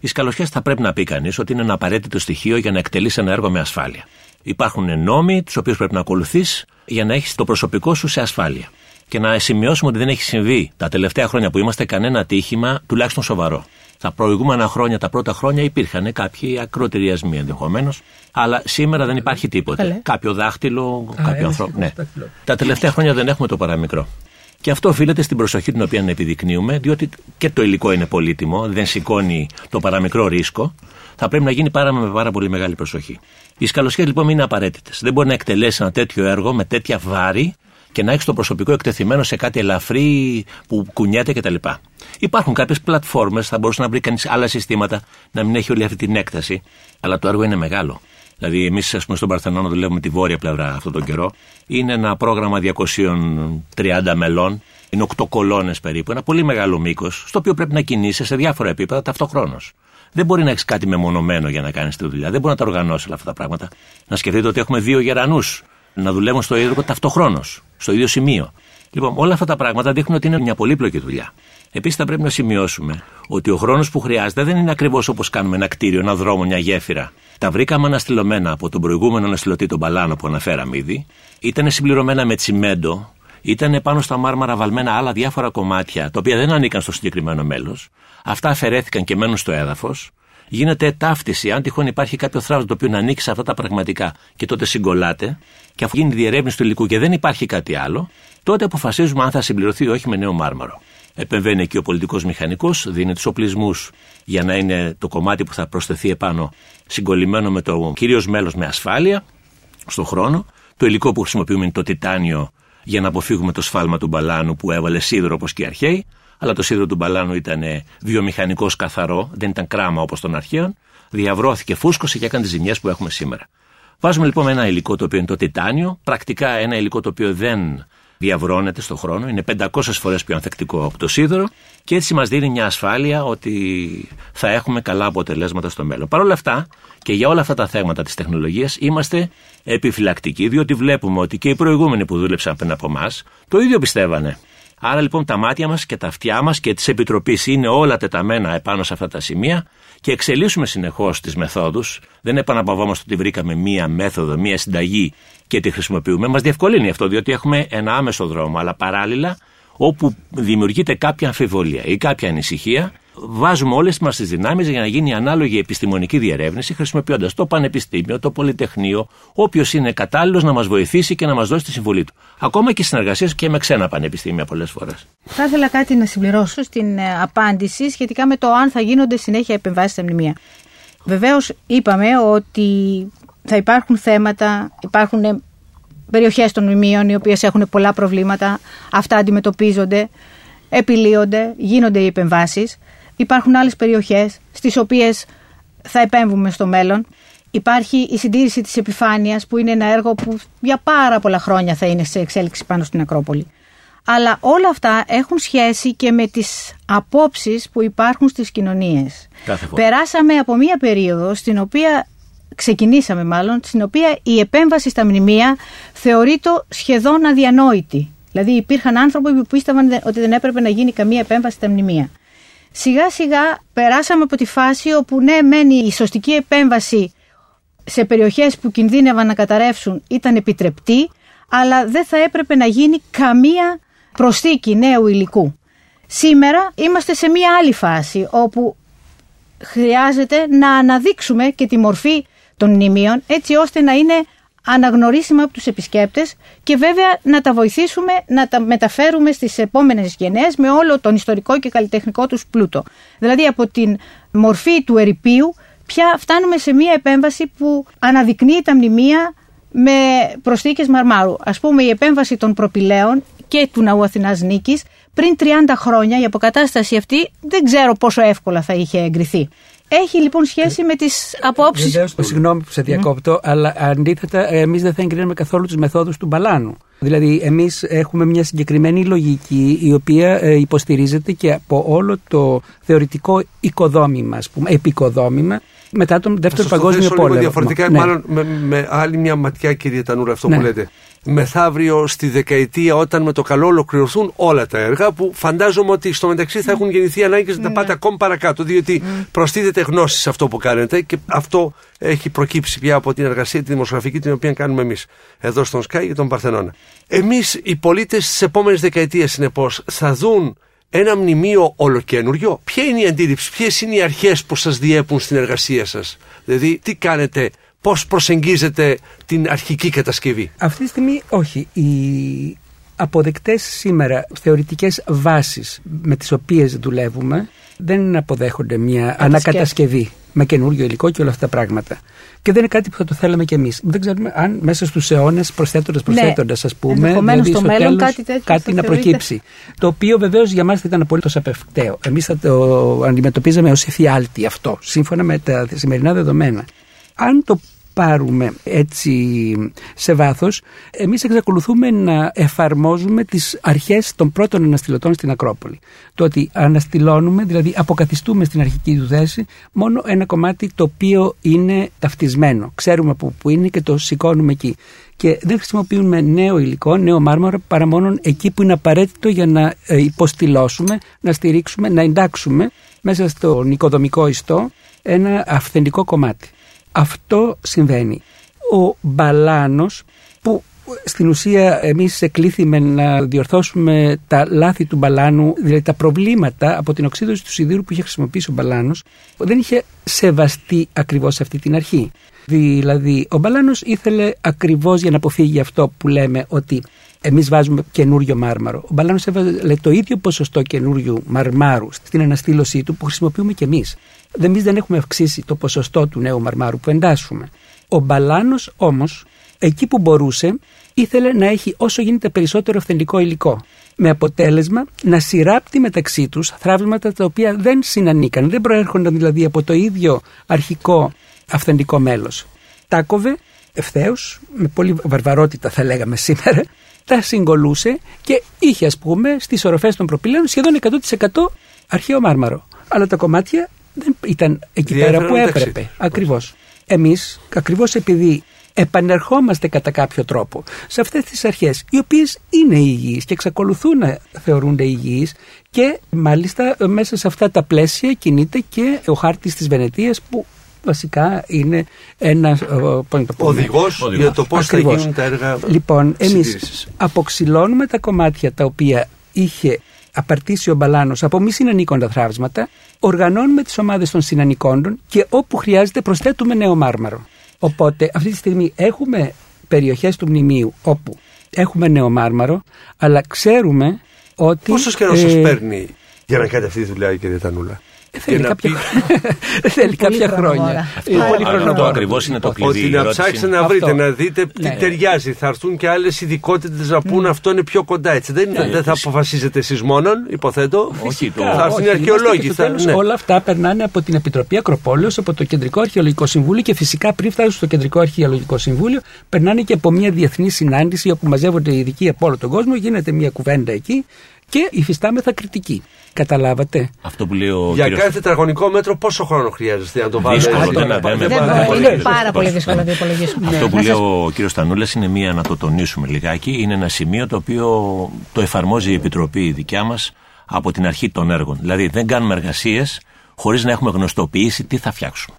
Οι σκαλωσιές θα πρέπει να πει κανείς ότι είναι ένα απαραίτητο στοιχείο για να εκτελήσει ένα έργο με ασφάλεια. Υπάρχουν νόμοι, τους οποίους πρέπει να ακολουθείς για να έχεις το προσωπικό σου σε ασφάλεια. Και να σημειώσουμε ότι δεν έχει συμβεί τα τελευταία χρόνια που είμαστε κανένα ατύχημα, τουλάχιστον σοβαρό. Τα προηγούμενα χρόνια, τα πρώτα χρόνια υπήρχαν κάποιοι ακροτηριασμοί ενδεχομένως, αλλά σήμερα δεν υπάρχει τίποτε. Κάποιο δάχτυλο, κάποιο ανθρώπου. Ναι. Τα τελευταία χρόνια δεν έχουμε το παραμικρό. Και αυτό οφείλεται στην προσοχή την οποία επιδεικνύουμε, διότι και το υλικό είναι πολύτιμο, δεν σηκώνει το παραμικρό ρίσκο. Θα πρέπει να γίνει πάρα με πάρα πολύ μεγάλη προσοχή. Οι σκαλωσιές λοιπόν είναι απαραίτητες. Δεν μπορεί να εκτελέσει ένα τέτοιο έργο με τέτοια βάρη και να έχεις το προσωπικό εκτεθειμένο σε κάτι ελαφρύ που κουνιέται κτλ. Υπάρχουν κάποιες πλατφόρμες, θα μπορούσε να βρει κανείς άλλα συστήματα, να μην έχει όλη αυτή την έκταση, αλλά το έργο είναι μεγάλο. Δηλαδή, εμείς, ας πούμε, στον Παρθενώνα δουλεύουμε τη βόρεια πλευρά αυτόν τον καιρό. Είναι ένα πρόγραμμα 230 μελών. Είναι 8 κολόνες περίπου. Ένα πολύ μεγάλο μήκος, στο οποίο πρέπει να κινείσαι σε διάφορα επίπεδα ταυτοχρόνως. Δεν μπορεί να έχεις κάτι μεμονωμένο για να κάνεις τη δουλειά. Δεν μπορεί να τα οργανώσεις όλα αυτά τα πράγματα. Να σκεφτείτε ότι έχουμε δύο γερανούς να δουλεύουν στο ίδιο ταυτοχρόνω, στο ίδιο σημείο. Λοιπόν, όλα αυτά τα πράγματα δείχνουν ότι είναι μια πολύπλοκη δουλειά. Επίσης, θα πρέπει να σημειώσουμε ότι ο χρόνος που χρειάζεται δεν είναι ακριβώς όπως κάνουμε ένα κτίριο, ένα δρόμο, μια γέφυρα. Τα βρήκαμε αναστηλωμένα από τον προηγούμενο αναστηλωτή, τον Παλάνο που αναφέραμε ήδη. Ήταν συμπληρωμένα με τσιμέντο, ήταν πάνω στα μάρμαρα βαλμένα άλλα διάφορα κομμάτια, τα οποία δεν ανήκαν στο συγκεκριμένο μέλος. Αυτά αφαιρέθηκαν και μένουν στο έδαφος γίνεται ταύτιση. Αν τυχόν υπάρχει κάποιο θράσος το οποίο να ανοίξει σε αυτά τα πραγματικά και τότε συγκολλάται, και αφού γίνει διερεύνηση του υλικού και δεν υπάρχει κάτι άλλο, τότε αποφασίζουμε αν θα συμπληρωθεί ή όχι με νέο μάρμαρο. Επεμβαίνει εκεί ο πολιτικός μηχανικός, δίνει τους οπλισμούς για να είναι το κομμάτι που θα προσθεθεί επάνω συγκολλημένο με το κυρίως μέλος με ασφάλεια στον χρόνο. Το υλικό που χρησιμοποιούμε είναι το τιτάνιο για να αποφύγουμε το σφάλμα του μπαλάνου που έβαλε σίδερο όπως και οι αρχαίοι. Αλλά το σίδερο του μπαλάνου ήταν βιομηχανικός καθαρό, δεν ήταν κράμα όπως των αρχαίων. Διαβρώθηκε, φούσκωσε και έκανε τις ζημιές που έχουμε σήμερα. Βάζουμε λοιπόν ένα υλικό το οποίο είναι το τιτάνιο, πρακτικά ένα υλικό το οποίο δεν διαβρώνεται στον χρόνο, είναι 500 φορές πιο ανθεκτικό από το σίδερο και έτσι μας δίνει μια ασφάλεια ότι θα έχουμε καλά αποτελέσματα στο μέλλον. Παρ' όλα αυτά και για όλα αυτά τα θέματα της τεχνολογίας είμαστε επιφυλακτικοί διότι βλέπουμε ότι και οι προηγούμενοι που δούλεψαν πριν από εμά το ίδιο πιστεύανε. Άρα λοιπόν τα μάτια μας και τα αυτιά μας και της Επιτροπής είναι όλα τεταμένα επάνω σε αυτά τα σημεία και εξελίσσουμε συνεχώς τις μεθόδους. Δεν επαναπαυόμαστε ότι βρήκαμε μία μέθοδο, μία συνταγή και τη χρησιμοποιούμε. Μας διευκολύνει αυτό διότι έχουμε ένα άμεσο δρόμο αλλά παράλληλα όπου δημιουργείται κάποια αμφιβολία ή κάποια ανησυχία βάζουμε όλες μας τις δυνάμεις για να γίνει ανάλογη επιστημονική διερεύνηση, χρησιμοποιώντας το Πανεπιστήμιο, το Πολυτεχνείο, όποιος είναι κατάλληλος να μας βοηθήσει και να μας δώσει τη συμβολή του. Ακόμα και συνεργασίες και με ξένα πανεπιστήμια πολλές φορές. Θα ήθελα κάτι να συμπληρώσω στην ε, απάντηση σχετικά με το αν θα γίνονται συνέχεια επεμβάσεις στα μνημεία. Βεβαίως, είπαμε ότι θα υπάρχουν θέματα, υπάρχουν περιοχές των μνημείων οι οποίες έχουν πολλά προβλήματα. Αυτά αντιμετωπίζονται, επιλύονται, γίνονται οι επεμβάσεις. Υπάρχουν άλλες περιοχές στις οποίες θα επέμβουμε στο μέλλον. Υπάρχει η συντήρηση της επιφάνειας που είναι ένα έργο που για πάρα πολλά χρόνια θα είναι σε εξέλιξη πάνω στην Ακρόπολη. Αλλά όλα αυτά έχουν σχέση και με τις απόψεις που υπάρχουν στις κοινωνίες. Περάσαμε από μία περίοδο στην οποία ξεκινήσαμε μάλλον, στην οποία η επέμβαση στα μνημεία θεωρείται σχεδόν αδιανόητη. Δηλαδή υπήρχαν άνθρωποι που πίστευαν ότι δεν έπρεπε να γίνει καμία επέμβαση στα μνημεία. Σιγά σιγά περάσαμε από τη φάση όπου ναι μένει η σωστική επέμβαση σε περιοχές που κινδύνευαν να καταρρεύσουν ήταν επιτρεπτή, αλλά δεν θα έπρεπε να γίνει καμία προσθήκη νέου υλικού. Σήμερα είμαστε σε μία άλλη φάση όπου χρειάζεται να αναδείξουμε και τη μορφή των μνημείων έτσι ώστε να είναι αναγνωρίσιμα από τους επισκέπτες και βέβαια να τα βοηθήσουμε να τα μεταφέρουμε στις επόμενες γενναίες με όλο τον ιστορικό και καλλιτεχνικό τους πλούτο. Δηλαδή από την μορφή του ερυπείου πια φτάνουμε σε μια επέμβαση που αναδεικνύει τα μνημεία με προσθήκες μαρμάρου. Ας πούμε η επέμβαση των προπηλαίων και του Ναού Αθηνάς Νίκης πριν 30 χρόνια η αποκατάσταση αυτή δεν ξέρω πόσο εύκολα θα είχε εγκριθεί. Έχει λοιπόν σχέση με τις απόψεις. Βεβαίως, συγγνώμη που σε διακόπτω, αλλά αντίθετα, εμείς δεν θα εγκρίνουμε καθόλου τι μεθόδους του μπαλάνου. Δηλαδή, εμείς έχουμε μια συγκεκριμένη λογική η οποία ε, υποστηρίζεται και από όλο το θεωρητικό οικοδόμημα, ας πούμε, επικοδόμημα, μετά τον Δεύτερο Παγκόσμιο Πόλεμο. Διαφορετικά, ναι. μάλλον με, με, άλλη μια ματιά, κύριε Τανούρα, αυτό ναι. που λέτε μεθαύριο στη δεκαετία όταν με το καλό ολοκληρωθούν όλα τα έργα που φαντάζομαι ότι στο μεταξύ θα έχουν γεννηθεί ανάγκες να τα πάτε ακόμη παρακάτω διότι προστίθεται γνώση σε αυτό που κάνετε και αυτό έχει προκύψει πια από την εργασία τη δημοσιογραφική την οποία κάνουμε εμείς εδώ στον Σκάι και τον Παρθενώνα. Εμείς οι πολίτες της επόμενης δεκαετίας συνεπώς θα δουν ένα μνημείο ολοκένουργιο. Ποια είναι η αντίληψη, ποιες είναι οι αρχές που σας διέπουν στην εργασία σας; Δηλαδή, τι κάνετε πώς προσεγγίζετε την αρχική κατασκευή; Αυτή τη στιγμή όχι. Οι αποδεκτές σήμερα θεωρητικές βάσεις με τις οποίες δουλεύουμε δεν αποδέχονται μια ανακατασκευή με καινούριο υλικό και όλα αυτά τα πράγματα. Και δεν είναι κάτι που θα το θέλαμε κι εμείς. Δεν ξέρουμε αν μέσα στους αιώνες προσθέτοντας, προσθέτοντας, ναι. ας πούμε, δηλαδή στο, μέλλον κάτι, κάτι να προκύψει. Το οποίο βεβαίως για μας θα ήταν απολύτως απευκταίο. Εμείς θα το αντιμετωπίζαμε ως εφιάλτη αυτό, σύμφωνα με τα σημερινά δεδομένα. Αν το πάρουμε έτσι σε βάθος, εμείς εξακολουθούμε να εφαρμόζουμε τις αρχές των πρώτων αναστηλωτών στην Ακρόπολη. Το ότι αναστηλώνουμε, δηλαδή αποκαθιστούμε στην αρχική του θέση μόνο ένα κομμάτι το οποίο είναι ταυτισμένο. Ξέρουμε που, που είναι και το σηκώνουμε εκεί. Και δεν χρησιμοποιούμε νέο υλικό, νέο μάρμαρο, παρά μόνο εκεί που είναι απαραίτητο για να ε, υποστηλώσουμε, να στηρίξουμε, να εντάξουμε μέσα στον οικοδομικό ιστό ένα αυθεντικό κομμάτι. Αυτό συμβαίνει. Ο μπαλάνος που στην ουσία εμείς εκλήθημε να διορθώσουμε τα λάθη του μπαλάνου, δηλαδή τα προβλήματα από την οξύδωση του σιδήρου που είχε χρησιμοποιήσει ο μπαλάνος, δεν είχε σεβαστεί ακριβώς αυτή την αρχή. Δηλαδή, ο Μπαλάνος ήθελε ακριβώς για να αποφύγει αυτό που λέμε ότι εμείς βάζουμε καινούριο μάρμαρο. Ο Μπαλάνος έβαλε το ίδιο ποσοστό καινούριου μαρμάρου στην αναστήλωσή του που χρησιμοποιούμε κι εμείς. Εμείς δεν έχουμε αυξήσει το ποσοστό του νέου μαρμάρου που εντάσσουμε. Ο Μπαλάνος όμως, εκεί που μπορούσε, ήθελε να έχει όσο γίνεται περισσότερο αυθεντικό υλικό. Με αποτέλεσμα να σειράπτει μεταξύ τους θράψματα τα οποία δεν συνανίκαν, δεν προέρχονταν δηλαδή από το ίδιο αρχικό αυθεντικό μέλος. Τα κόβε ευθέως, με πολύ βαρβαρότητα θα λέγαμε σήμερα, τα συγκολούσε και είχε, ας πούμε, στις οροφές των προπήλαιων σχεδόν 100% αρχαίο μάρμαρο. Αλλά τα κομμάτια δεν ήταν εκεί πέρα που έπρεπε. Ακριβώς. Εμείς, ακριβώς επειδή επανερχόμαστε κατά κάποιο τρόπο σε αυτές τις αρχές οι οποίες είναι υγιείς και εξακολουθούν να θεωρούνται υγιείς και μάλιστα μέσα σε αυτά τα πλαίσια κινείται και ο χάρτης της Βενετίας που βασικά είναι ένα οδηγός για το πώς θα γίνουν τα έργα. Λοιπόν, εμείς αποξηλώνουμε τα κομμάτια τα οποία είχε απαρτήσει ο Μπαλάνος από μη συνανίκοντα θράψματα, οργανώνουμε τις ομάδες των συνανικόντων και όπου χρειάζεται προσθέτουμε νέο μάρμαρο. Οπότε αυτή τη στιγμή έχουμε περιοχές του μνημείου όπου έχουμε νέο μάρμαρο, αλλά ξέρουμε ότι. Πόσος καιρός ε, σα παίρνει για να κάνετε αυτή τη δουλειά, κύριε Τανούλα; Θέλει κάποια, [LAUGHS] θέλει κάποια χρόνια. Αυτό ακριβώς είναι το κλειδί. Ότι να ψάξετε να βρείτε, να δείτε τι ναι. ταιριάζει. Θα έρθουν και άλλες ειδικότητες να πούν ναι. αυτό είναι πιο κοντά. Έτσι. Δεν, ναι. θα αποφασίζετε εσείς μόνον, υποθέτω. Όχι, θα έρθουν οι αρχαιολόγοι. Όλα αυτά περνάνε από την Επιτροπή Ακροπόλεως, από το Κεντρικό Αρχαιολογικό Συμβούλιο και φυσικά πριν φτάσουν στο Κεντρικό Αρχαιολογικό Συμβούλιο, περνάνε και από μια διεθνή συνάντηση όπου μαζεύονται οι ειδικοί από όλο τον κόσμο, γίνεται μια κουβέντα εκεί και υφιστάμεθα κριτική. Καταλάβατε. Αυτό που λέει ο Για κύριος... κάθε τετραγωνικό μέτρο πόσο χρόνο χρειάζεστε να το βάλετε; Είναι πάρα πολύ δύσκολο να το υπολογίσουμε. Αυτό που λέει ο κύριος Τανούλα είναι μία, να το τονίσουμε λιγάκι, είναι ένα σημείο το οποίο το εφαρμόζει η Επιτροπή η δικιά μας από την αρχή των έργων. Δηλαδή δεν κάνουμε εργασίες χωρίς να έχουμε γνωστοποιήσει τι θα φτιάξουμε.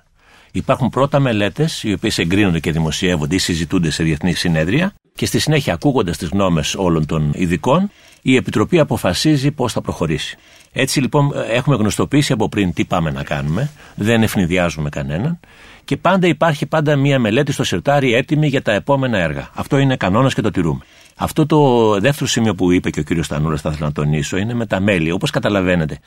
Υπάρχουν πρώτα μελέτες, οι οποίες εγκρίνονται και δημοσιεύονται ή συζητούνται σε διεθνή συνέδρια, και στη συνέχεια, ακούγοντας τις γνώμες όλων των ειδικών, η Επιτροπή αποφασίζει πώς θα προχωρήσει. Έτσι λοιπόν έχουμε γνωστοποιήσει από πριν τι πάμε να κάνουμε, δεν ευνηδιάζουμε κανέναν και πάντα υπάρχει πάντα μία μελέτη στο σιρτάρι έτοιμη για τα επόμενα έργα. Αυτό είναι κανόνας και το τηρούμε. Αυτό το δεύτερο σημείο που είπε και ο κύριος Τανούρα, θα ήθελα να τονίσω, είναι με τα μέλη. Όπως καταλαβαίνετε,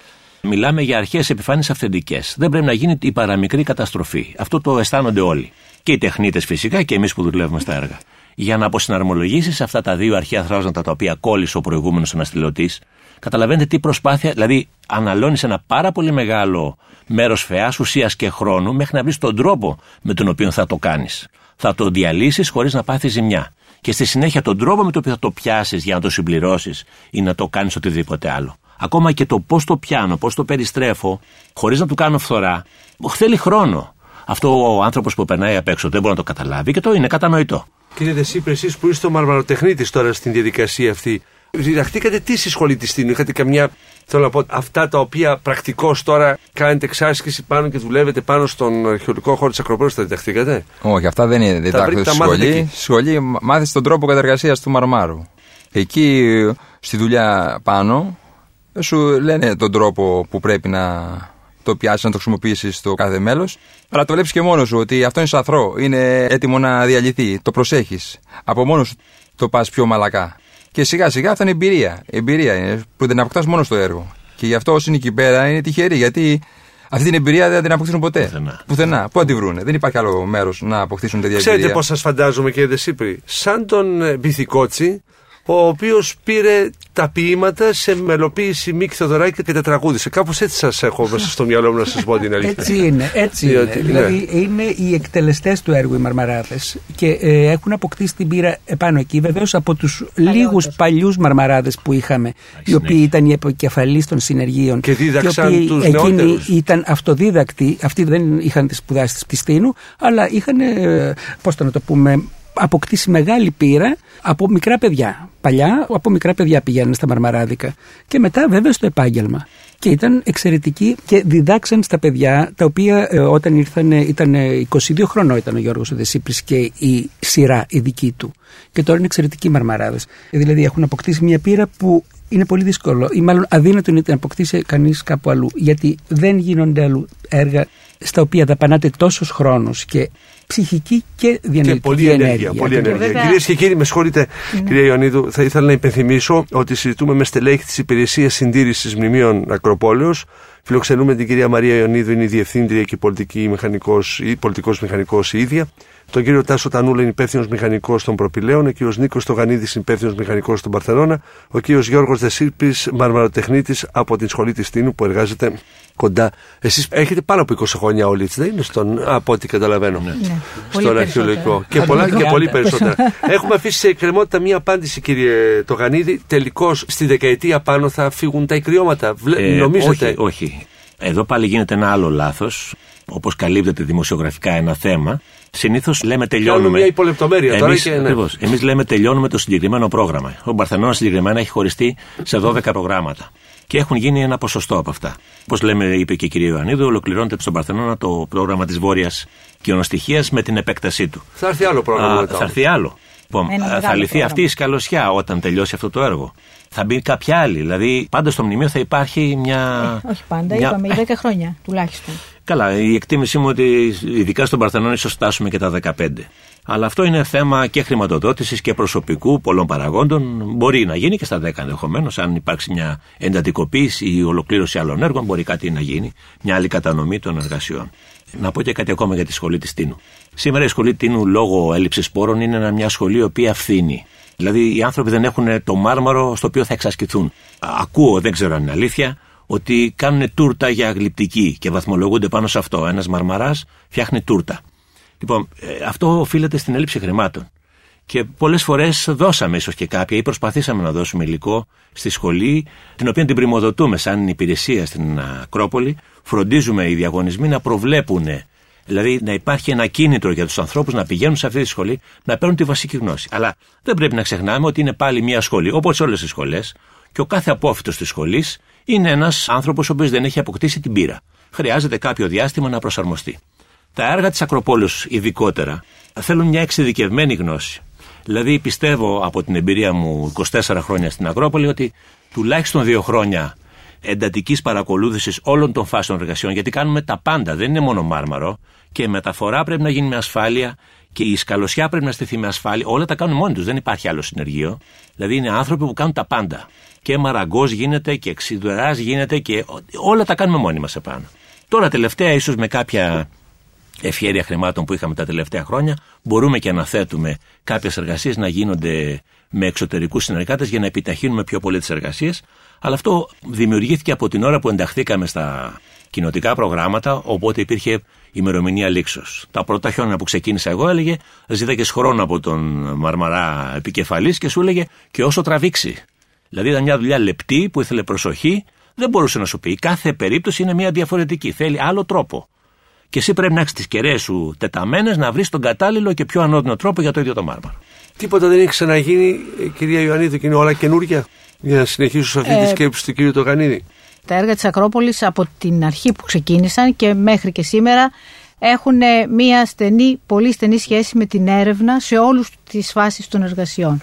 μιλάμε για αρχές επιφάνειε αυθεντικές. Δεν πρέπει να γίνει η παραμικρή καταστροφή. Αυτό το αισθάνονται όλοι. Και οι τεχνίτες φυσικά και εμείς που δουλεύουμε στα έργα για να αποσυναρμολογήσεις αυτά τα δύο αρχαία θράσματα τα οποία κόλλησε ο προηγούμενος αναστηλωτής, καταλαβαίνετε τι προσπάθεια, δηλαδή αναλώνεις ένα πάρα πολύ μεγάλο μέρος φαιά, ουσίας και χρόνου μέχρι να βρεις τον τρόπο με τον οποίο θα το κάνεις. Θα το διαλύσεις χωρίς να πάθεις ζημιά. Και στη συνέχεια τον τρόπο με τον οποίο θα το πιάσεις για να το συμπληρώσεις ή να το κάνεις οτιδήποτε άλλο. Ακόμα και το πώς το πιάνω, πώς το περιστρέφω, χωρίς να του κάνω φθορά, θέλει χρόνο. Αυτό ο άνθρωπος που περνάει απ' έξω δεν μπορεί να το καταλάβει και το είναι κατανοητό. Κύριε Δεσίπρε, εσείς που είστε ο μαρμαροτεχνίτης τώρα στην διαδικασία αυτή, διδαχτήκατε τι στη σχολή της στιγμή, είχατε καμιά. Θέλω να πω, αυτά τα οποία πρακτικώς τώρα κάνετε εξάσκηση πάνω και δουλεύετε πάνω στον αρχαιολογικό χώρο της Ακροπόλης, τα διδαχτήκατε; Όχι, αυτά δεν είναι διδάκτητα στη σχολή. Στη σχολή μάθει τον τρόπο κατεργασίας του μαρμάρου. Εκεί στη δουλειά πάνω σου λένε τον τρόπο που πρέπει να το πιάσεις, να το χρησιμοποιήσεις στο κάθε μέλος. Αλλά το βλέπεις και μόνος σου ότι αυτό είναι σαθρό, είναι έτοιμο να διαλυθεί. Το προσέχεις. Από μόνος σου το πας πιο μαλακά. Και σιγά σιγά θα είναι εμπειρία. Εμπειρία είναι που δεν αποκτάς μόνος στο έργο. Και γι' αυτό όσοι είναι εκεί πέρα είναι τυχεροί γιατί αυτή την εμπειρία δεν την αποκτήσουν ποτέ. Πουθενά. Πουθενά. Πού τη βρούνε; Δεν υπάρχει άλλο μέρος να αποκτήσουν τέτοια εμπειρία. Ξέρετε πώς σας φαντάζομαι, κύριε Δεσίπρη. Σαν τον Μπιθικότσι, ο οποίος πήρε τα ποίηματα σε μελοποίηση Μίκη Θεοδωράκη και τα τραγούδισε. Κάπως έτσι σας έχω μέσα στο μυαλό μου να σας πω την αλήθεια. Έτσι είναι. Έτσι είναι. Δηλαδή είναι οι εκτελεστές του έργου οι Μαρμαράδες και ε, έχουν αποκτήσει την πείρα επάνω εκεί. Βεβαίως από τους λίγους παλιούς Μαρμαράδες που είχαμε, οι οποίοι ήταν οι επικεφαλεί των συνεργείων. Και δίδαξαν τους Εκείνοι ήταν αυτοδίδακτοι, αυτοί δεν είχαν τις σπουδάσεις της Πιστίνου, αλλά είχαν, ε, πώς το να το πούμε, αποκτήσει μεγάλη πείρα από μικρά παιδιά. Παλιά από μικρά παιδιά πηγαίνουν στα μαρμαράδικα και μετά βέβαια στο επάγγελμα. Και ήταν εξαιρετικοί και διδάξαν στα παιδιά τα οποία ε, όταν ήρθαν ήταν 22 χρονών ήταν ο Γιώργος Οδεσίπρης και η σειρά η δική του. Και τώρα είναι εξαιρετικοί μαρμαράδες. Δηλαδή έχουν αποκτήσει μια πείρα που είναι πολύ δύσκολο ή μάλλον αδύνατο είναι να αποκτήσει κανείς κάπου αλλού. Γιατί δεν γίνονται αλλού έργα στα οποία δαπανάτε τόσο χρόνο και ψυχική και διανοητική και πολύ ενέργεια. Πολύ ενέργεια. Κυρίες και κύριοι, με συγχωρείτε, ναι. κυρία Ιωαννίδου, θα ήθελα να υπενθυμίσω ότι συζητούμε με στελέχη της Υπηρεσίας Συντήρησης Μνημείων Ακροπόλεως. Φιλοξενούμε την κυρία Μαρία Ιωαννίδου, είναι η διευθύντρια και πολιτική μηχανικός, ή πολιτικός μηχανικός η ίδια. Τον κύριο Τάσο Τανούλα είναι υπεύθυνος μηχανικός των Προπηλαίων, ο κύριος Νίκος Τογανίδη είναι υπεύθυνος μηχανικός των Παρθενώνα, ο κύριος Γιώργος Δεσίρπη, μαρμαροτεχνίτης από την σχολή της Τίνου που εργάζεται κοντά. Εσείς έχετε πάνω από 20 χρόνια όλοι, έτσι δεν είναι, στον, από ό,τι καταλαβαίνω. Ναι. Ναι. Στον αρχαιολογικό. Και, πολλά, και πολύ περισσότερα. [LAUGHS] Έχουμε αφήσει σε εκκρεμότητα μία απάντηση, κύριε Τογανίδη. Τελικώς στη δεκαετία πάνω θα φύγουν τα ικριώματα. Ε, νομίζετε; Όχι, όχι. Εδώ πάλι γίνεται ένα άλλο λάθος. Όπως καλύπτεται δημοσιογραφικά ένα θέμα, Συνήθως λέμε τελειώνουμε. μια υπολεπτομέρεια τώρα και. Ναι. Εμείς λέμε τελειώνουμε το συγκεκριμένο πρόγραμμα. Ο Μπαρθενόνα συγκεκριμένα έχει χωριστεί σε 12 προγράμματα. Και έχουν γίνει ένα ποσοστό από αυτά. Όπως λέμε, είπε και η κυρία Ιωαννίδου, ολοκληρώνεται στον Παρθενώνα το πρόγραμμα της Βόρειας Κοινοστοιχία με την επέκτασή του. Θα έρθει άλλο πρόγραμμα. Α, θα έρθει άλλο. Λοιπόν, θα λυθεί αυτή η σκαλωσιά όταν τελειώσει αυτό το έργο. Θα μπει κάποια άλλη. Δηλαδή, πάντα στο μνημείο θα υπάρχει μια. Ε, όχι πάντα, μια... είπαμε, 10 χρόνια τουλάχιστον. Καλά, η εκτίμησή μου ότι ειδικά στον Παρθενών ίσως φτάσουμε και τα 15. Αλλά αυτό είναι θέμα και χρηματοδότησης και προσωπικού πολλών παραγόντων. Μπορεί να γίνει και στα 10 ενδεχομένως, αν υπάρξει μια εντατικοποίηση ή ολοκλήρωση άλλων έργων, μπορεί κάτι να γίνει, μια άλλη κατανομή των εργασιών. Να πω και κάτι ακόμα για τη σχολή της Τίνου. Σήμερα η σχολή Τίνου, λόγω έλλειψης πόρων, είναι μια σχολή η οποία φθήνει. Δηλαδή οι άνθρωποι δεν έχουν το μάρμαρο στο οποίο θα εξασκηθούν. Ακούω, δεν ξέρω αν είναι αλήθεια, ότι κάνουν τούρτα για γλυπτική και βαθμολογούνται πάνω σε αυτό. Ένας μαρμαράς φτιάχνει τούρτα. Λοιπόν, ε, αυτό οφείλεται στην έλλειψη χρημάτων. Και πολλές φορές δώσαμε ίσως και κάποια ή προσπαθήσαμε να δώσουμε υλικό στη σχολή, την οποία την πρημοδοτούμε σαν υπηρεσία στην Ακρόπολη. Φροντίζουμε οι διαγωνισμοί να προβλέπουν, δηλαδή να υπάρχει ένα κίνητρο για τους ανθρώπους να πηγαίνουν σε αυτή τη σχολή, να παίρνουν τη βασική γνώση. Αλλά δεν πρέπει να ξεχνάμε ότι είναι πάλι μια σχολή, όπως όλες οι σχολές, και ο κάθε απόφυτος της σχολής είναι ένας άνθρωπος ο οποίος δεν έχει αποκτήσει την πείρα. Χρειάζεται κάποιο διάστημα να προσαρμοστεί. Τα έργα της Ακροπόλου, ειδικότερα, θέλουν μια εξειδικευμένη γνώση. Δηλαδή, πιστεύω από την εμπειρία μου 24 χρόνια στην Ακρόπολη ότι τουλάχιστον δύο χρόνια εντατικής παρακολούθησης όλων των φάσεων εργασιών, γιατί κάνουμε τα πάντα, δεν είναι μόνο μάρμαρο, και η μεταφορά πρέπει να γίνει με ασφάλεια και η σκαλωσιά πρέπει να στηθεί με ασφάλεια. Όλα τα κάνουν μόνοι τους, δεν υπάρχει άλλο συνεργείο. Δηλαδή, είναι άνθρωποι που κάνουν τα πάντα και μαραγκός γίνεται και εξιδουρά γίνεται και όλα τα κάνουμε μόνοι μας επάνω. Τώρα τελευταία, ίσως με κάποια ευχαίρεια χρημάτων που είχαμε τα τελευταία χρόνια, μπορούμε και να θέτουμε κάποιες εργασίες να γίνονται με εξωτερικούς συνεργάτες για να επιταχύνουμε πιο πολύ τις εργασίες. Αλλά αυτό δημιουργήθηκε από την ώρα που ενταχθήκαμε στα κοινοτικά προγράμματα, οπότε υπήρχε ημερομηνία λήξεως. Τα πρώτα χιόνια που ξεκίνησα εγώ έλεγε: Ζήταγε χρόνο από τον Μαρμαρά επικεφαλής και σου έλεγε και όσο τραβήξει. Δηλαδή ήταν μια δουλειά λεπτή που ήθελε προσοχή, δεν μπορούσε να σου πει. Κάθε περίπτωση είναι μια διαφορετική. Θέλει άλλο τρόπο. Και εσύ πρέπει να έχεις τις κεραίες σου τεταμένες να βρεις τον κατάλληλο και πιο ανώδυνο τρόπο για το ίδιο το μάρμαρο. Τίποτα δεν έχει ξαναγίνει, κυρία Ιωαννίδη, και είναι όλα καινούργια. Για να συνεχίσω σε αυτή τη ε, σκέψη του κύριου Τογανίδη. Τα έργα της Ακρόπολης από την αρχή που ξεκίνησαν και μέχρι και σήμερα έχουν μια στενή, πολύ στενή σχέση με την έρευνα σε όλους τις φάσεις των εργασιών.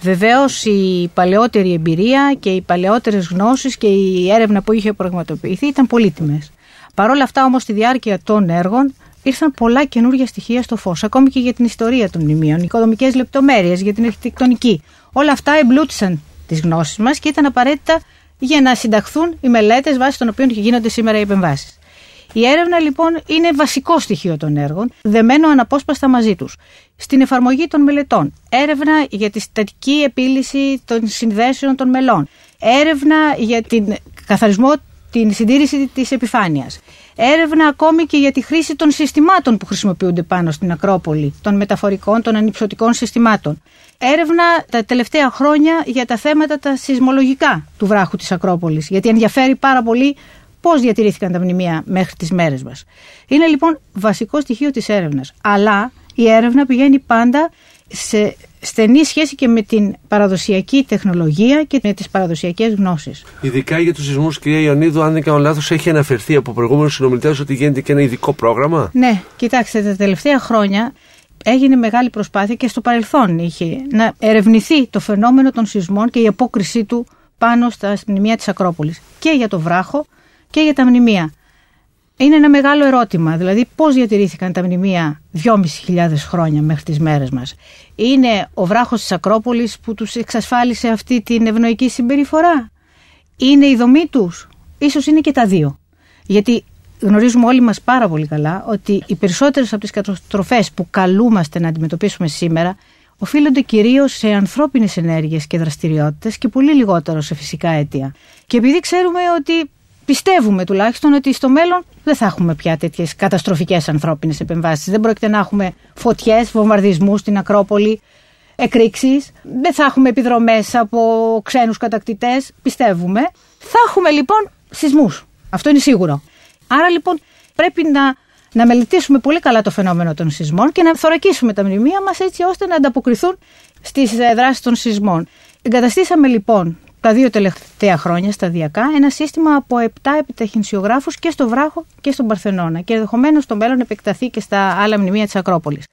Βεβαίως η παλαιότερη εμπειρία και οι παλαιότερες γνώσεις και η έρευνα που είχε πραγματοποιηθεί ήταν πολύτιμες. Παρ' όλα αυτά όμως στη διάρκεια των έργων ήρθαν πολλά καινούργια στοιχεία στο φως, ακόμη και για την ιστορία των μνημείων, οικοδομικές λεπτομέρειες, για την αρχιτεκτονική. Όλα αυτά εμπλούτησαν τις γνώσεις μας και ήταν απαραίτητα για να συνταχθούν οι μελέτες βάσει των οποίων γίνονται σήμερα οι επεμβάσεις. Η έρευνα λοιπόν είναι βασικό στοιχείο των έργων, δεμένο αναπόσπαστα μαζί τους. Στην εφαρμογή των μελετών, έρευνα για τη στατική επίλυση των συνδέσεων των μελών, έρευνα για την καθαρισμό, την συντήρηση της επιφάνειας, έρευνα ακόμη και για τη χρήση των συστημάτων που χρησιμοποιούνται πάνω στην Ακρόπολη, των μεταφορικών, των ανυψωτικών συστημάτων. Έρευνα τα τελευταία χρόνια για τα θέματα τα σεισμολογικά του βράχου της Ακρόπολης, γιατί ενδιαφέρει πάρα πολύ πώς διατηρήθηκαν τα μνημεία μέχρι τις μέρες μας. Είναι λοιπόν βασικό στοιχείο της έρευνας. Αλλά η έρευνα πηγαίνει πάντα σε στενή σχέση και με την παραδοσιακή τεχνολογία και με τις παραδοσιακές γνώσεις. Ειδικά για τους σεισμούς, κυρία Ιωνίδου, αν δεν κάνω λάθος, έχει αναφερθεί από προηγούμενους συνομιλητές ότι γίνεται και ένα ειδικό πρόγραμμα; Ναι, κοιτάξτε, τα τελευταία χρόνια έγινε μεγάλη προσπάθεια και στο παρελθόν είχε να ερευνηθεί το φαινόμενο των σεισμών και η απόκρισή του πάνω στα μνημεία της Ακρόπολης και για το βράχο και για τα μνημεία. Είναι ένα μεγάλο ερώτημα, δηλαδή πώς διατηρήθηκαν τα μνημεία 2.500 χρόνια μέχρι τις μέρες μας; Είναι ο βράχος της Ακρόπολης που τους εξασφάλισε αυτή την ευνοϊκή συμπεριφορά; Είναι η δομή τους; Ίσως είναι και τα δύο. Γιατί γνωρίζουμε όλοι μας πάρα πολύ καλά ότι οι περισσότερες από τις καταστροφές που καλούμαστε να αντιμετωπίσουμε σήμερα οφείλονται κυρίως σε ανθρώπινες ενέργειες και δραστηριότητες και πολύ λιγότερο σε φυσικά αίτια. Και επειδή ξέρουμε ότι πιστεύουμε τουλάχιστον ότι στο μέλλον δεν θα έχουμε πια τέτοιες καταστροφικές ανθρώπινες επεμβάσεις. Δεν πρόκειται να έχουμε φωτιές, βομβαρδισμούς στην Ακρόπολη, εκρήξεις. Δεν θα έχουμε επιδρομές από ξένους κατακτητές. Πιστεύουμε. Θα έχουμε λοιπόν σεισμούς. Αυτό είναι σίγουρο. Άρα λοιπόν πρέπει να, να μελετήσουμε πολύ καλά το φαινόμενο των σεισμών και να θωρακίσουμε τα μνημεία μας έτσι ώστε να ανταποκριθούν στις ε, δράσεις των σεισμών. Εγκαταστήσαμε λοιπόν τα δύο τελευταία χρόνια σταδιακά ένα σύστημα από 7 επιταχυνσιογράφους και στο Βράχο και στον Παρθενώνα και ενδεχομένως στο μέλλον επεκταθεί και στα άλλα μνημεία της Ακρόπολης.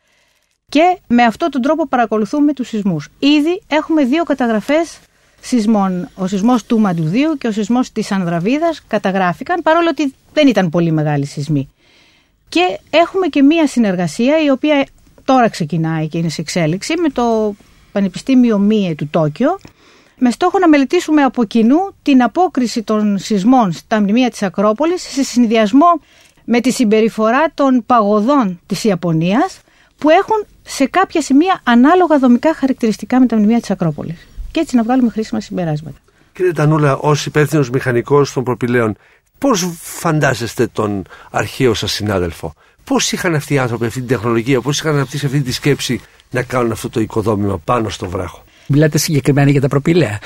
Και με αυτόν τον τρόπο παρακολουθούμε τους σεισμούς. Ήδη έχουμε δύο καταγραφές σεισμών. Ο σεισμός του Μαντουδίου και ο σεισμός της Ανδραβίδας καταγράφηκαν παρόλο ότι δεν ήταν πολύ μεγάλοι σεισμοί. Και έχουμε και μία συνεργασία η οποία τώρα ξεκινάει και είναι σε εξέλιξη με το Πανεπιστήμιο Μίε του Τόκιο με στόχο να μελετήσουμε από κοινού την απόκριση των σεισμών στα μνημεία της Ακρόπολης σε συνδυασμό με τη συμπεριφορά των παγωδών της Ιαπωνίας που έχουν σε κάποια σημεία ανάλογα δομικά χαρακτηριστικά με τα μνημεία της Ακρόπολης. Και έτσι να βγάλουμε χρήσιμα συμπεράσματα. Κύριε Τανούλα, ως υπεύθυνος μηχανικός των προπηλαίων, πώς φαντάζεστε τον αρχαίο σας συνάδελφο, πώς είχαν αυτοί οι άνθρωποι αυτή την τεχνολογία, πώς είχαν αναπτύσσει αυτή τη σκέψη να κάνουν αυτό το οικοδόμημα πάνω στο βράχο; Μιλάτε συγκεκριμένα για τα προπήλαια.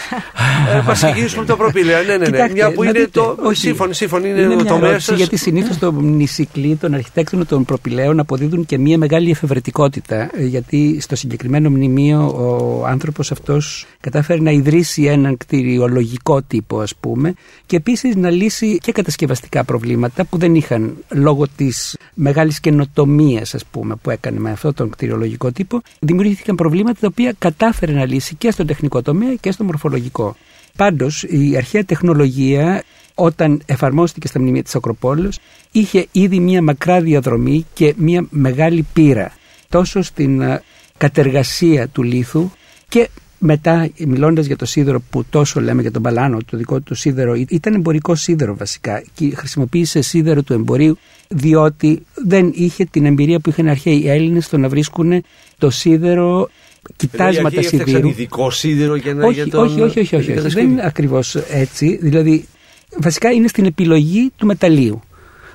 ε, συγκινήσουμε τα προπήλαια. Ναι, ναι, ναι. μια που είναι το. Σύμφωνο, σύμφωνο, είναι, είναι το μέσο. Γιατί συνήθως το νησικλή των αρχιτέκτων των προπηλαίων αποδίδουν και μια μεγάλη εφευρετικότητα. Ε, γιατί στο συγκεκριμένο μνημείο ο άνθρωπος αυτός κατάφερε να ιδρύσει έναν κτηριολογικό τύπο, ας πούμε, και επίσης να λύσει και κατασκευαστικά προβλήματα που δεν είχαν λόγω της μεγάλης καινοτομίας, ας πούμε, που έκανε με αυτόν τον κτηριολογικό τύπο. Δημιουργήθηκαν προβλήματα τα οποία κατάφερε να λύσει και στο τεχνικό τομέα και στο μορφολογικό. Πάντως, η αρχαία τεχνολογία όταν εφαρμόστηκε στα μνημεία της Ακροπόλεως είχε ήδη μια μακρά διαδρομή και μια μεγάλη πείρα τόσο στην ε, κατεργασία του λίθου και μετά μιλώντας για το σίδερο που τόσο λέμε για τον Παλάνο, το δικό του σίδερο ήταν εμπορικό σίδερο βασικά και χρησιμοποίησε σίδερο του εμπορίου διότι δεν είχε την εμπειρία που είχαν αρχαίοι οι Έλληνες στο να βρίσκουν το σίδερο κοιτάσματα σιδήρου. ειδικό σίδηρο για να όχι, για τον... όχι, όχι, όχι, όχι, όχι. Δεν είναι ακριβώς έτσι. Δηλαδή, βασικά είναι στην επιλογή του μεταλλίου.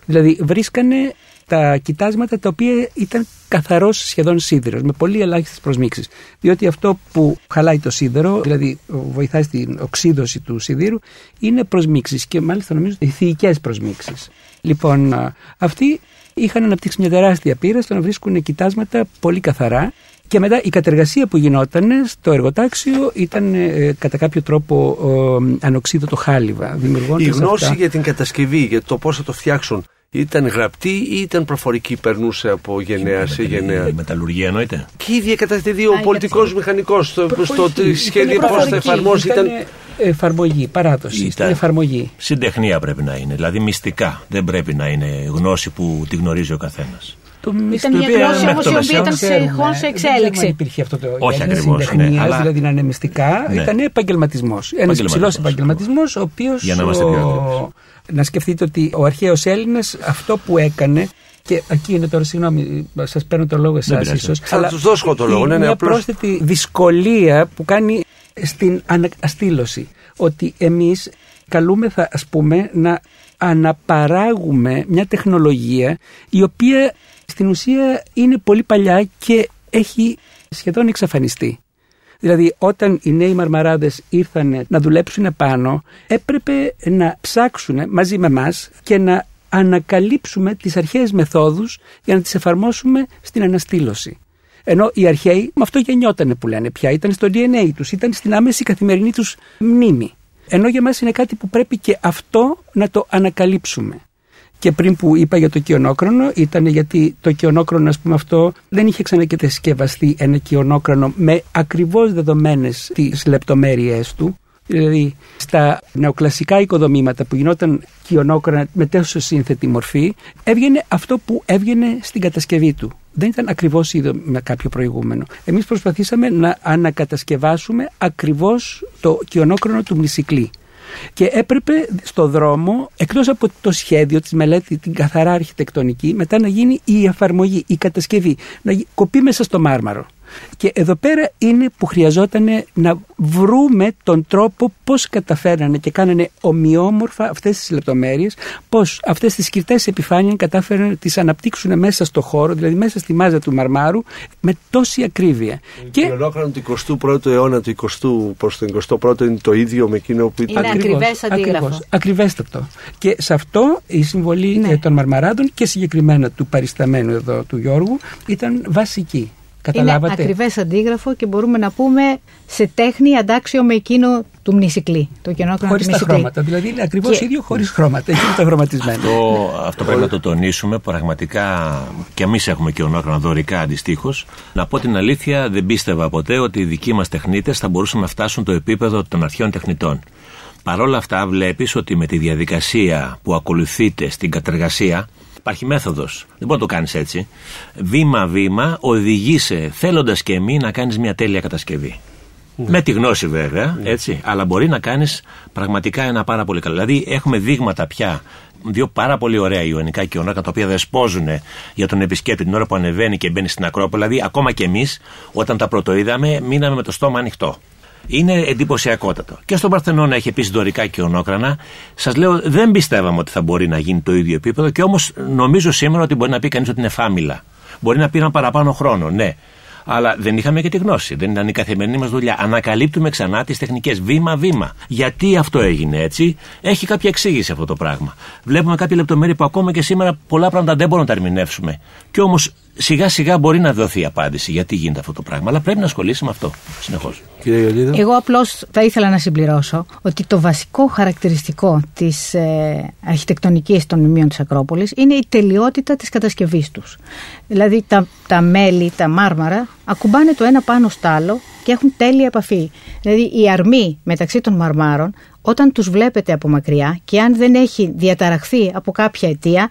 Δηλαδή, βρίσκανε τα κοιτάσματα τα οποία ήταν καθαρός σχεδόν σίδηρος, με πολύ ελάχιστες προσμίξεις. Διότι αυτό που χαλάει το σίδερο, δηλαδή βοηθάει στην οξύδωση του σιδήρου, είναι προσμίξεις και μάλιστα νομίζω ηθικέ προσμίξεις. Λοιπόν, αυτοί είχαν αναπτύξει μια τεράστια πείρα στο να βρίσκουν κοιτάσματα πολύ καθαρά και μετά η κατεργασία που γινόταν στο εργοτάξιο ήταν ε, κατά κάποιο τρόπο ε, ανοξίδωτο χάλιβα. Η γνώση για την κατασκευή, για το πώς θα το φτιάξουν, ήταν γραπτή ή ήταν προφορική, περνούσε από γενναία σε γενναία; Η μεταλλουργία εννοείται. Και η ίδια κατά τη δύο, ο πολιτικός μηχανικός, στο, στο σχέδιο πώς θα εφαρμόσει. Ήταν... Εφαρμογή, παράδοση. Ήταν εφαρμογή. Συντεχνία πρέπει να είναι, δηλαδή μυστικά. Δεν πρέπει να είναι γνώση που τη γνωρίζει ο καθένας. Το ήταν μια γνώση όμως η οποία ήταν συνεχώ σε εξέλιξη. Δεν υπήρχε αυτό το Όχι ακριβώς. Ναι, αλλά... Δηλαδή να είναι μυστικά, ναι. ήταν επαγγελματισμός. Ένας υψηλός επαγγελματισμός, ο οποίος. Για να είμαστε πιο Να σκεφτείτε ότι ο αρχαίος Έλληνας αυτό που έκανε και εκεί είναι τώρα, συγγνώμη, σας παίρνω το λόγο εσάς ίσως. Θα τους δώσω το λόγο. Είναι μια πρόσθετη δυσκολία που κάνει στην αναστήλωση. Ότι εμείς καλούμεθα, ας πούμε, να αναπαράγουμε μια τεχνολογία η οποία στην ουσία είναι πολύ παλιά και έχει σχεδόν εξαφανιστεί. Δηλαδή όταν οι νέοι μαρμαράδες ήρθαν να δουλέψουν επάνω έπρεπε να ψάξουν μαζί με μας και να ανακαλύψουμε τις αρχαίες μεθόδους για να τις εφαρμόσουμε στην αναστήλωση. Ενώ οι αρχαίοι με αυτό γεννιότανε που λένε πια, ήταν στο DNA τους, ήταν στην άμεση καθημερινή τους μνήμη. Ενώ για μας είναι κάτι που πρέπει και αυτό να το ανακαλύψουμε. Και πριν που είπα για το κοιονόκρονο, ήταν γιατί το κοιονόκρονο, ας πούμε, αυτό δεν είχε ξανακατασκευαστεί ένα κοιονόκρονο με ακριβώς δεδομένες τις λεπτομέρειές του. Δηλαδή, στα νεοκλασικά οικοδομήματα που γινόταν κοιονόκρονα με τόσο σύνθετη μορφή, έβγαινε αυτό που έβγαινε στην κατασκευή του. Δεν ήταν ακριβώς ίδιο με κάποιο προηγούμενο. Εμείς προσπαθήσαμε να ανακατασκευάσουμε ακριβώς το κοιονόκρονο του Μνησικλή. Και έπρεπε στο δρόμο, εκτός από το σχέδιο, της μελέτη, την καθαρά αρχιτεκτονική, μετά να γίνει η εφαρμογή, η κατασκευή, να κοπεί μέσα στο μάρμαρο. Και εδώ πέρα είναι που χρειαζόταν να βρούμε τον τρόπο πώς καταφέρανε και κάνανε ομοιόμορφα αυτές τις λεπτομέρειες, πώς αυτές τις σκυρτές επιφάνειες κατάφεραν να τις αναπτύξουν μέσα στο χώρο, δηλαδή μέσα στη μάζα του μαρμάρου, με τόση ακρίβεια. Και, και ολόκληρο του 21ου αιώνα, του 20ου προς τον 21ο είναι το ίδιο με εκείνο που ήταν. Είναι ακριβές αντίγραφο. Ακριβέστατο. Και σε αυτό η συμβολή ναι. των μαρμαράδων και συγκεκριμένα του παρισταμένου εδώ του Γιώργου ήταν βασική. Καταλάβατε; Είναι ακριβές αντίγραφο και μπορούμε να πούμε σε τέχνη αντάξιο με εκείνο του μνησικλή. Το κενόκρονο χωρίς τα χρώματα. Δηλαδή είναι ακριβώς και... ίδιο χωρίς χρώματα. Εκεί είναι το χρωματισμένο. Αυτό, αυτό πρέπει να το τονίσουμε. Πραγματικά και εμείς έχουμε κενόκρονα δωρικά αντιστοίχως. Να πω την αλήθεια, δεν πίστευα ποτέ ότι οι δικοί μας τεχνίτες θα μπορούσαν να φτάσουν το επίπεδο των αρχαίων τεχνητών. Παρ' όλα αυτά, βλέπεις ότι με τη διαδικασία που ακολουθείται στην κατεργασία, Υπάρχει μέθοδος. Δεν μπορεί να το κάνεις έτσι. Βήμα-βήμα οδηγείσαι θέλοντας και εμεί να κάνεις μια τέλεια κατασκευή. Ναι. Με τη γνώση βέβαια, ναι. έτσι. Αλλά μπορεί να κάνεις πραγματικά ένα πάρα πολύ καλό. Δηλαδή, έχουμε δείγματα πια δύο πάρα πολύ ωραία ιονικά κοιονάκα τα οποία δεσπόζουν για τον επισκέπτη την ώρα που ανεβαίνει και μπαίνει στην Ακρόπολη. Δηλαδή, ακόμα και εμείς, όταν τα πρωτοείδαμε, μείναμε με το στόμα ανοιχτό είναι εντυπωσιακότατο. Και στον Παρθενώνα έχει επίσης δωρικά και ονόκρανα. Σας λέω, δεν πιστεύαμε ότι θα μπορεί να γίνει το ίδιο επίπεδο και όμως νομίζω σήμερα ότι μπορεί να πει κανείς ότι είναι φάμιλα. Μπορεί να πήραν παραπάνω χρόνο, ναι. Αλλά δεν είχαμε και τη γνώση. Δεν ήταν η καθημερινή μας δουλειά. Ανακαλύπτουμε ξανά τις τεχνικές βήμα-βήμα. Γιατί αυτό έγινε έτσι, έχει κάποια εξήγηση αυτό το πράγμα. Βλέπουμε κάποια λεπτομέρεια που ακόμα και σήμερα πολλά πράγματα δεν μπορούμε να τα ερμηνεύσουμε. Και όμως σιγά σιγά μπορεί να δοθεί απάντηση γιατί γίνεται αυτό το πράγμα. Αλλά πρέπει να ασχολήσει με αυτό συνεχώς. Εγώ απλώς θα ήθελα να συμπληρώσω ότι το βασικό χαρακτηριστικό της ε, αρχιτεκτονικής των μνημείων της Ακρόπολης είναι η τελειότητα της κατασκευής τους. Δηλαδή τα, τα μέλη, τα μάρμαρα ακουμπάνε το ένα πάνω στο άλλο και έχουν τέλεια επαφή. Δηλαδή η αρμή μεταξύ των μαρμάρων όταν τους βλέπετε από μακριά και αν δεν έχει διαταραχθεί από κάποια αιτία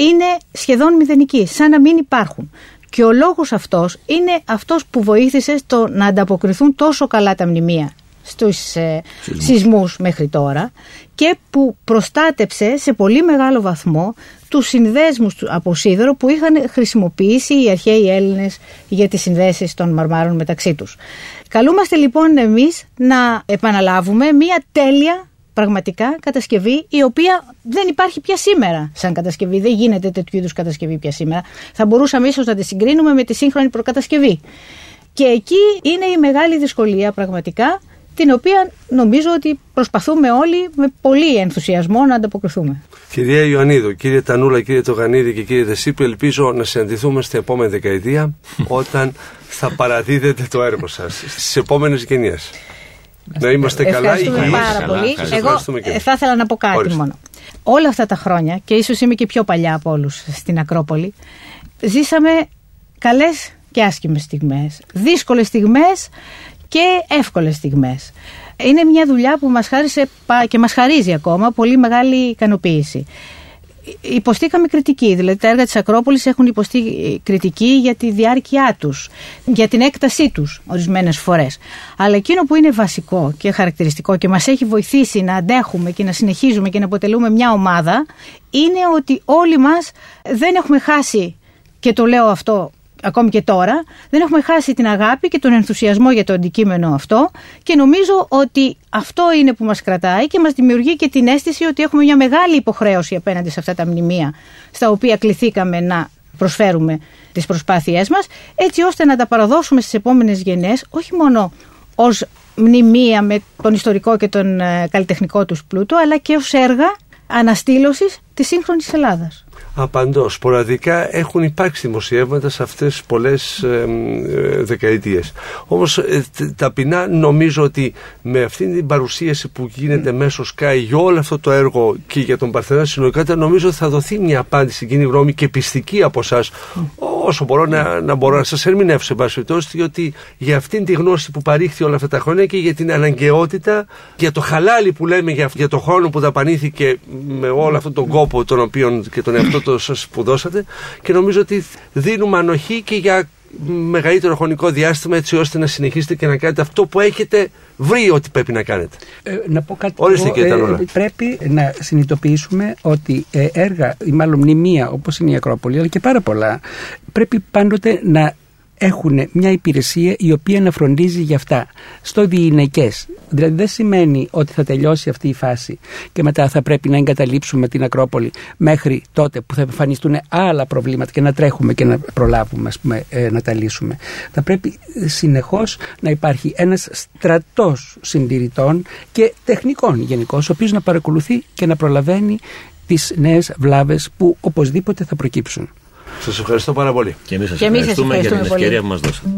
είναι σχεδόν μηδενική, σαν να μην υπάρχουν. Και ο λόγος αυτός είναι αυτός που βοήθησε στο να ανταποκριθούν τόσο καλά τα μνημεία στους ε, σεισμούς. μέχρι τώρα και που προστάτεψε σε πολύ μεγάλο βαθμό τους συνδέσμους από σίδερο που είχαν χρησιμοποιήσει οι αρχαίοι Έλληνες για τις συνδέσεις των μαρμάρων μεταξύ τους. Καλούμαστε λοιπόν εμείς να επαναλάβουμε μια τέλεια πραγματικά κατασκευή η οποία δεν υπάρχει πια σήμερα σαν κατασκευή. Δεν γίνεται τέτοιου είδους κατασκευή πια σήμερα. Θα μπορούσαμε ίσως να τη συγκρίνουμε με τη σύγχρονη προκατασκευή. Και εκεί είναι η μεγάλη δυσκολία πραγματικά την οποία νομίζω ότι προσπαθούμε όλοι με πολύ ενθουσιασμό να ανταποκριθούμε. Κυρία Ιωαννίδου, κύριε Τανούλα, κύριε Τογανίδη και κύριε Δεσίπη, ελπίζω να συναντηθούμε στην επόμενη δεκαετία [LAUGHS] όταν θα παραδίδετε το έργο σας στις επόμενες γενιές. Να είμαστε καλά, υγιείς. πάρα πολύ. Εγώ θα ήθελα να πω κάτι μόνο. Όλα αυτά τα χρόνια, και ίσως είμαι και πιο παλιά από όλους στην Ακρόπολη, ζήσαμε καλές και άσχημες στιγμές. Δύσκολες στιγμές και εύκολες στιγμές. Είναι μια δουλειά που μας χάρισε και μας χαρίζει ακόμα πολύ μεγάλη ικανοποίηση υποστήκαμε κριτική. Δηλαδή τα έργα της Ακρόπολης έχουν υποστεί κριτική για τη διάρκεια τους, για την έκτασή τους ορισμένες φορές. Αλλά εκείνο που είναι βασικό και χαρακτηριστικό και μας έχει βοηθήσει να αντέχουμε και να συνεχίζουμε και να αποτελούμε μια ομάδα είναι ότι όλοι μας δεν έχουμε χάσει και το λέω αυτό ακόμη και τώρα, δεν έχουμε χάσει την αγάπη και τον ενθουσιασμό για το αντικείμενο αυτό και νομίζω ότι αυτό είναι που μας κρατάει και μας δημιουργεί και την αίσθηση ότι έχουμε μια μεγάλη υποχρέωση απέναντι σε αυτά τα μνημεία στα οποία κληθήκαμε να προσφέρουμε τις προσπάθειές μας έτσι ώστε να τα παραδώσουμε στις επόμενες γενιές όχι μόνο ως μνημεία με τον ιστορικό και τον ε, καλλιτεχνικό τους πλούτο αλλά και ως έργα αναστήλωσης της σύγχρονης Ελλάδας. Απαντώ. Σποραδικά έχουν υπάρξει δημοσιεύματα σε αυτές τις πολλές ε, ε, δεκαετίες. Όμως ε, ταπεινά νομίζω ότι με αυτήν την παρουσίαση που γίνεται μέσω Sky για όλο αυτό το έργο και για τον Παρθενά συνολικά νομίζω ότι θα δοθεί μια απάντηση στην κοινή γνώμη και πιστική από εσάς όσο μπορώ να, να μπορώ να σας ερμηνεύσω εν πάση διότι για αυτήν τη γνώση που παρήχθη όλα αυτά τα χρόνια και για την αναγκαιότητα για το χαλάλι που λέμε για, για το χρόνο που δαπανήθηκε με όλο αυτόν τον κόπο τον οποίο και τον εαυτό το σας που δώσατε και νομίζω ότι δίνουμε ανοχή και για μεγαλύτερο χρονικό διάστημα έτσι ώστε να συνεχίσετε και να κάνετε αυτό που έχετε βρει ότι πρέπει να κάνετε. Ε, να πω κάτι Ορίστε, ε, Πρέπει να συνειδητοποιήσουμε ότι ε, έργα ή μάλλον μνημεία όπως είναι η Ακρόπολη αλλά και πάρα πολλά πρέπει πάντοτε να έχουν μια υπηρεσία η οποία να φροντίζει για αυτά στο διηνεκές. Δηλαδή δεν σημαίνει ότι θα τελειώσει αυτή η φάση και μετά θα πρέπει να εγκαταλείψουμε την Ακρόπολη μέχρι τότε που θα εμφανιστούν άλλα προβλήματα και να τρέχουμε και να προλάβουμε ας πούμε, ε, να τα λύσουμε. Θα πρέπει συνεχώς να υπάρχει ένας στρατός συντηρητών και τεχνικών γενικώ, ο οποίος να παρακολουθεί και να προλαβαίνει τις νέες βλάβες που οπωσδήποτε θα προκύψουν. Σας ευχαριστώ πάρα πολύ. Και εμείς σας ευχαριστούμε, για την ευκαιρία που μας δώσατε.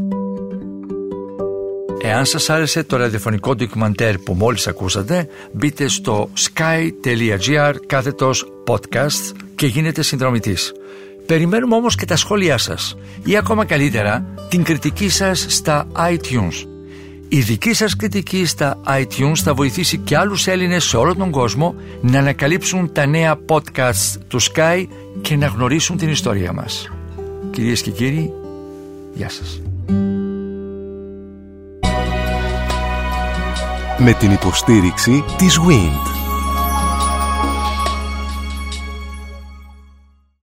Εάν σας άρεσε το ραδιοφωνικό ντοκιμαντέρ που μόλις ακούσατε, μπείτε στο sky.gr κάθετος podcast και γίνετε συνδρομητής. Περιμένουμε όμως και τα σχόλιά σας ή ακόμα καλύτερα την κριτική σας στα iTunes. Η δική σας κριτική στα iTunes θα βοηθήσει και άλλους Έλληνες σε όλο τον κόσμο να ανακαλύψουν τα νέα podcasts του Sky και να γνωρίσουν την ιστορία μας. Κυρίες και κύριοι, γεια σας. Με την υποστήριξη της WIND.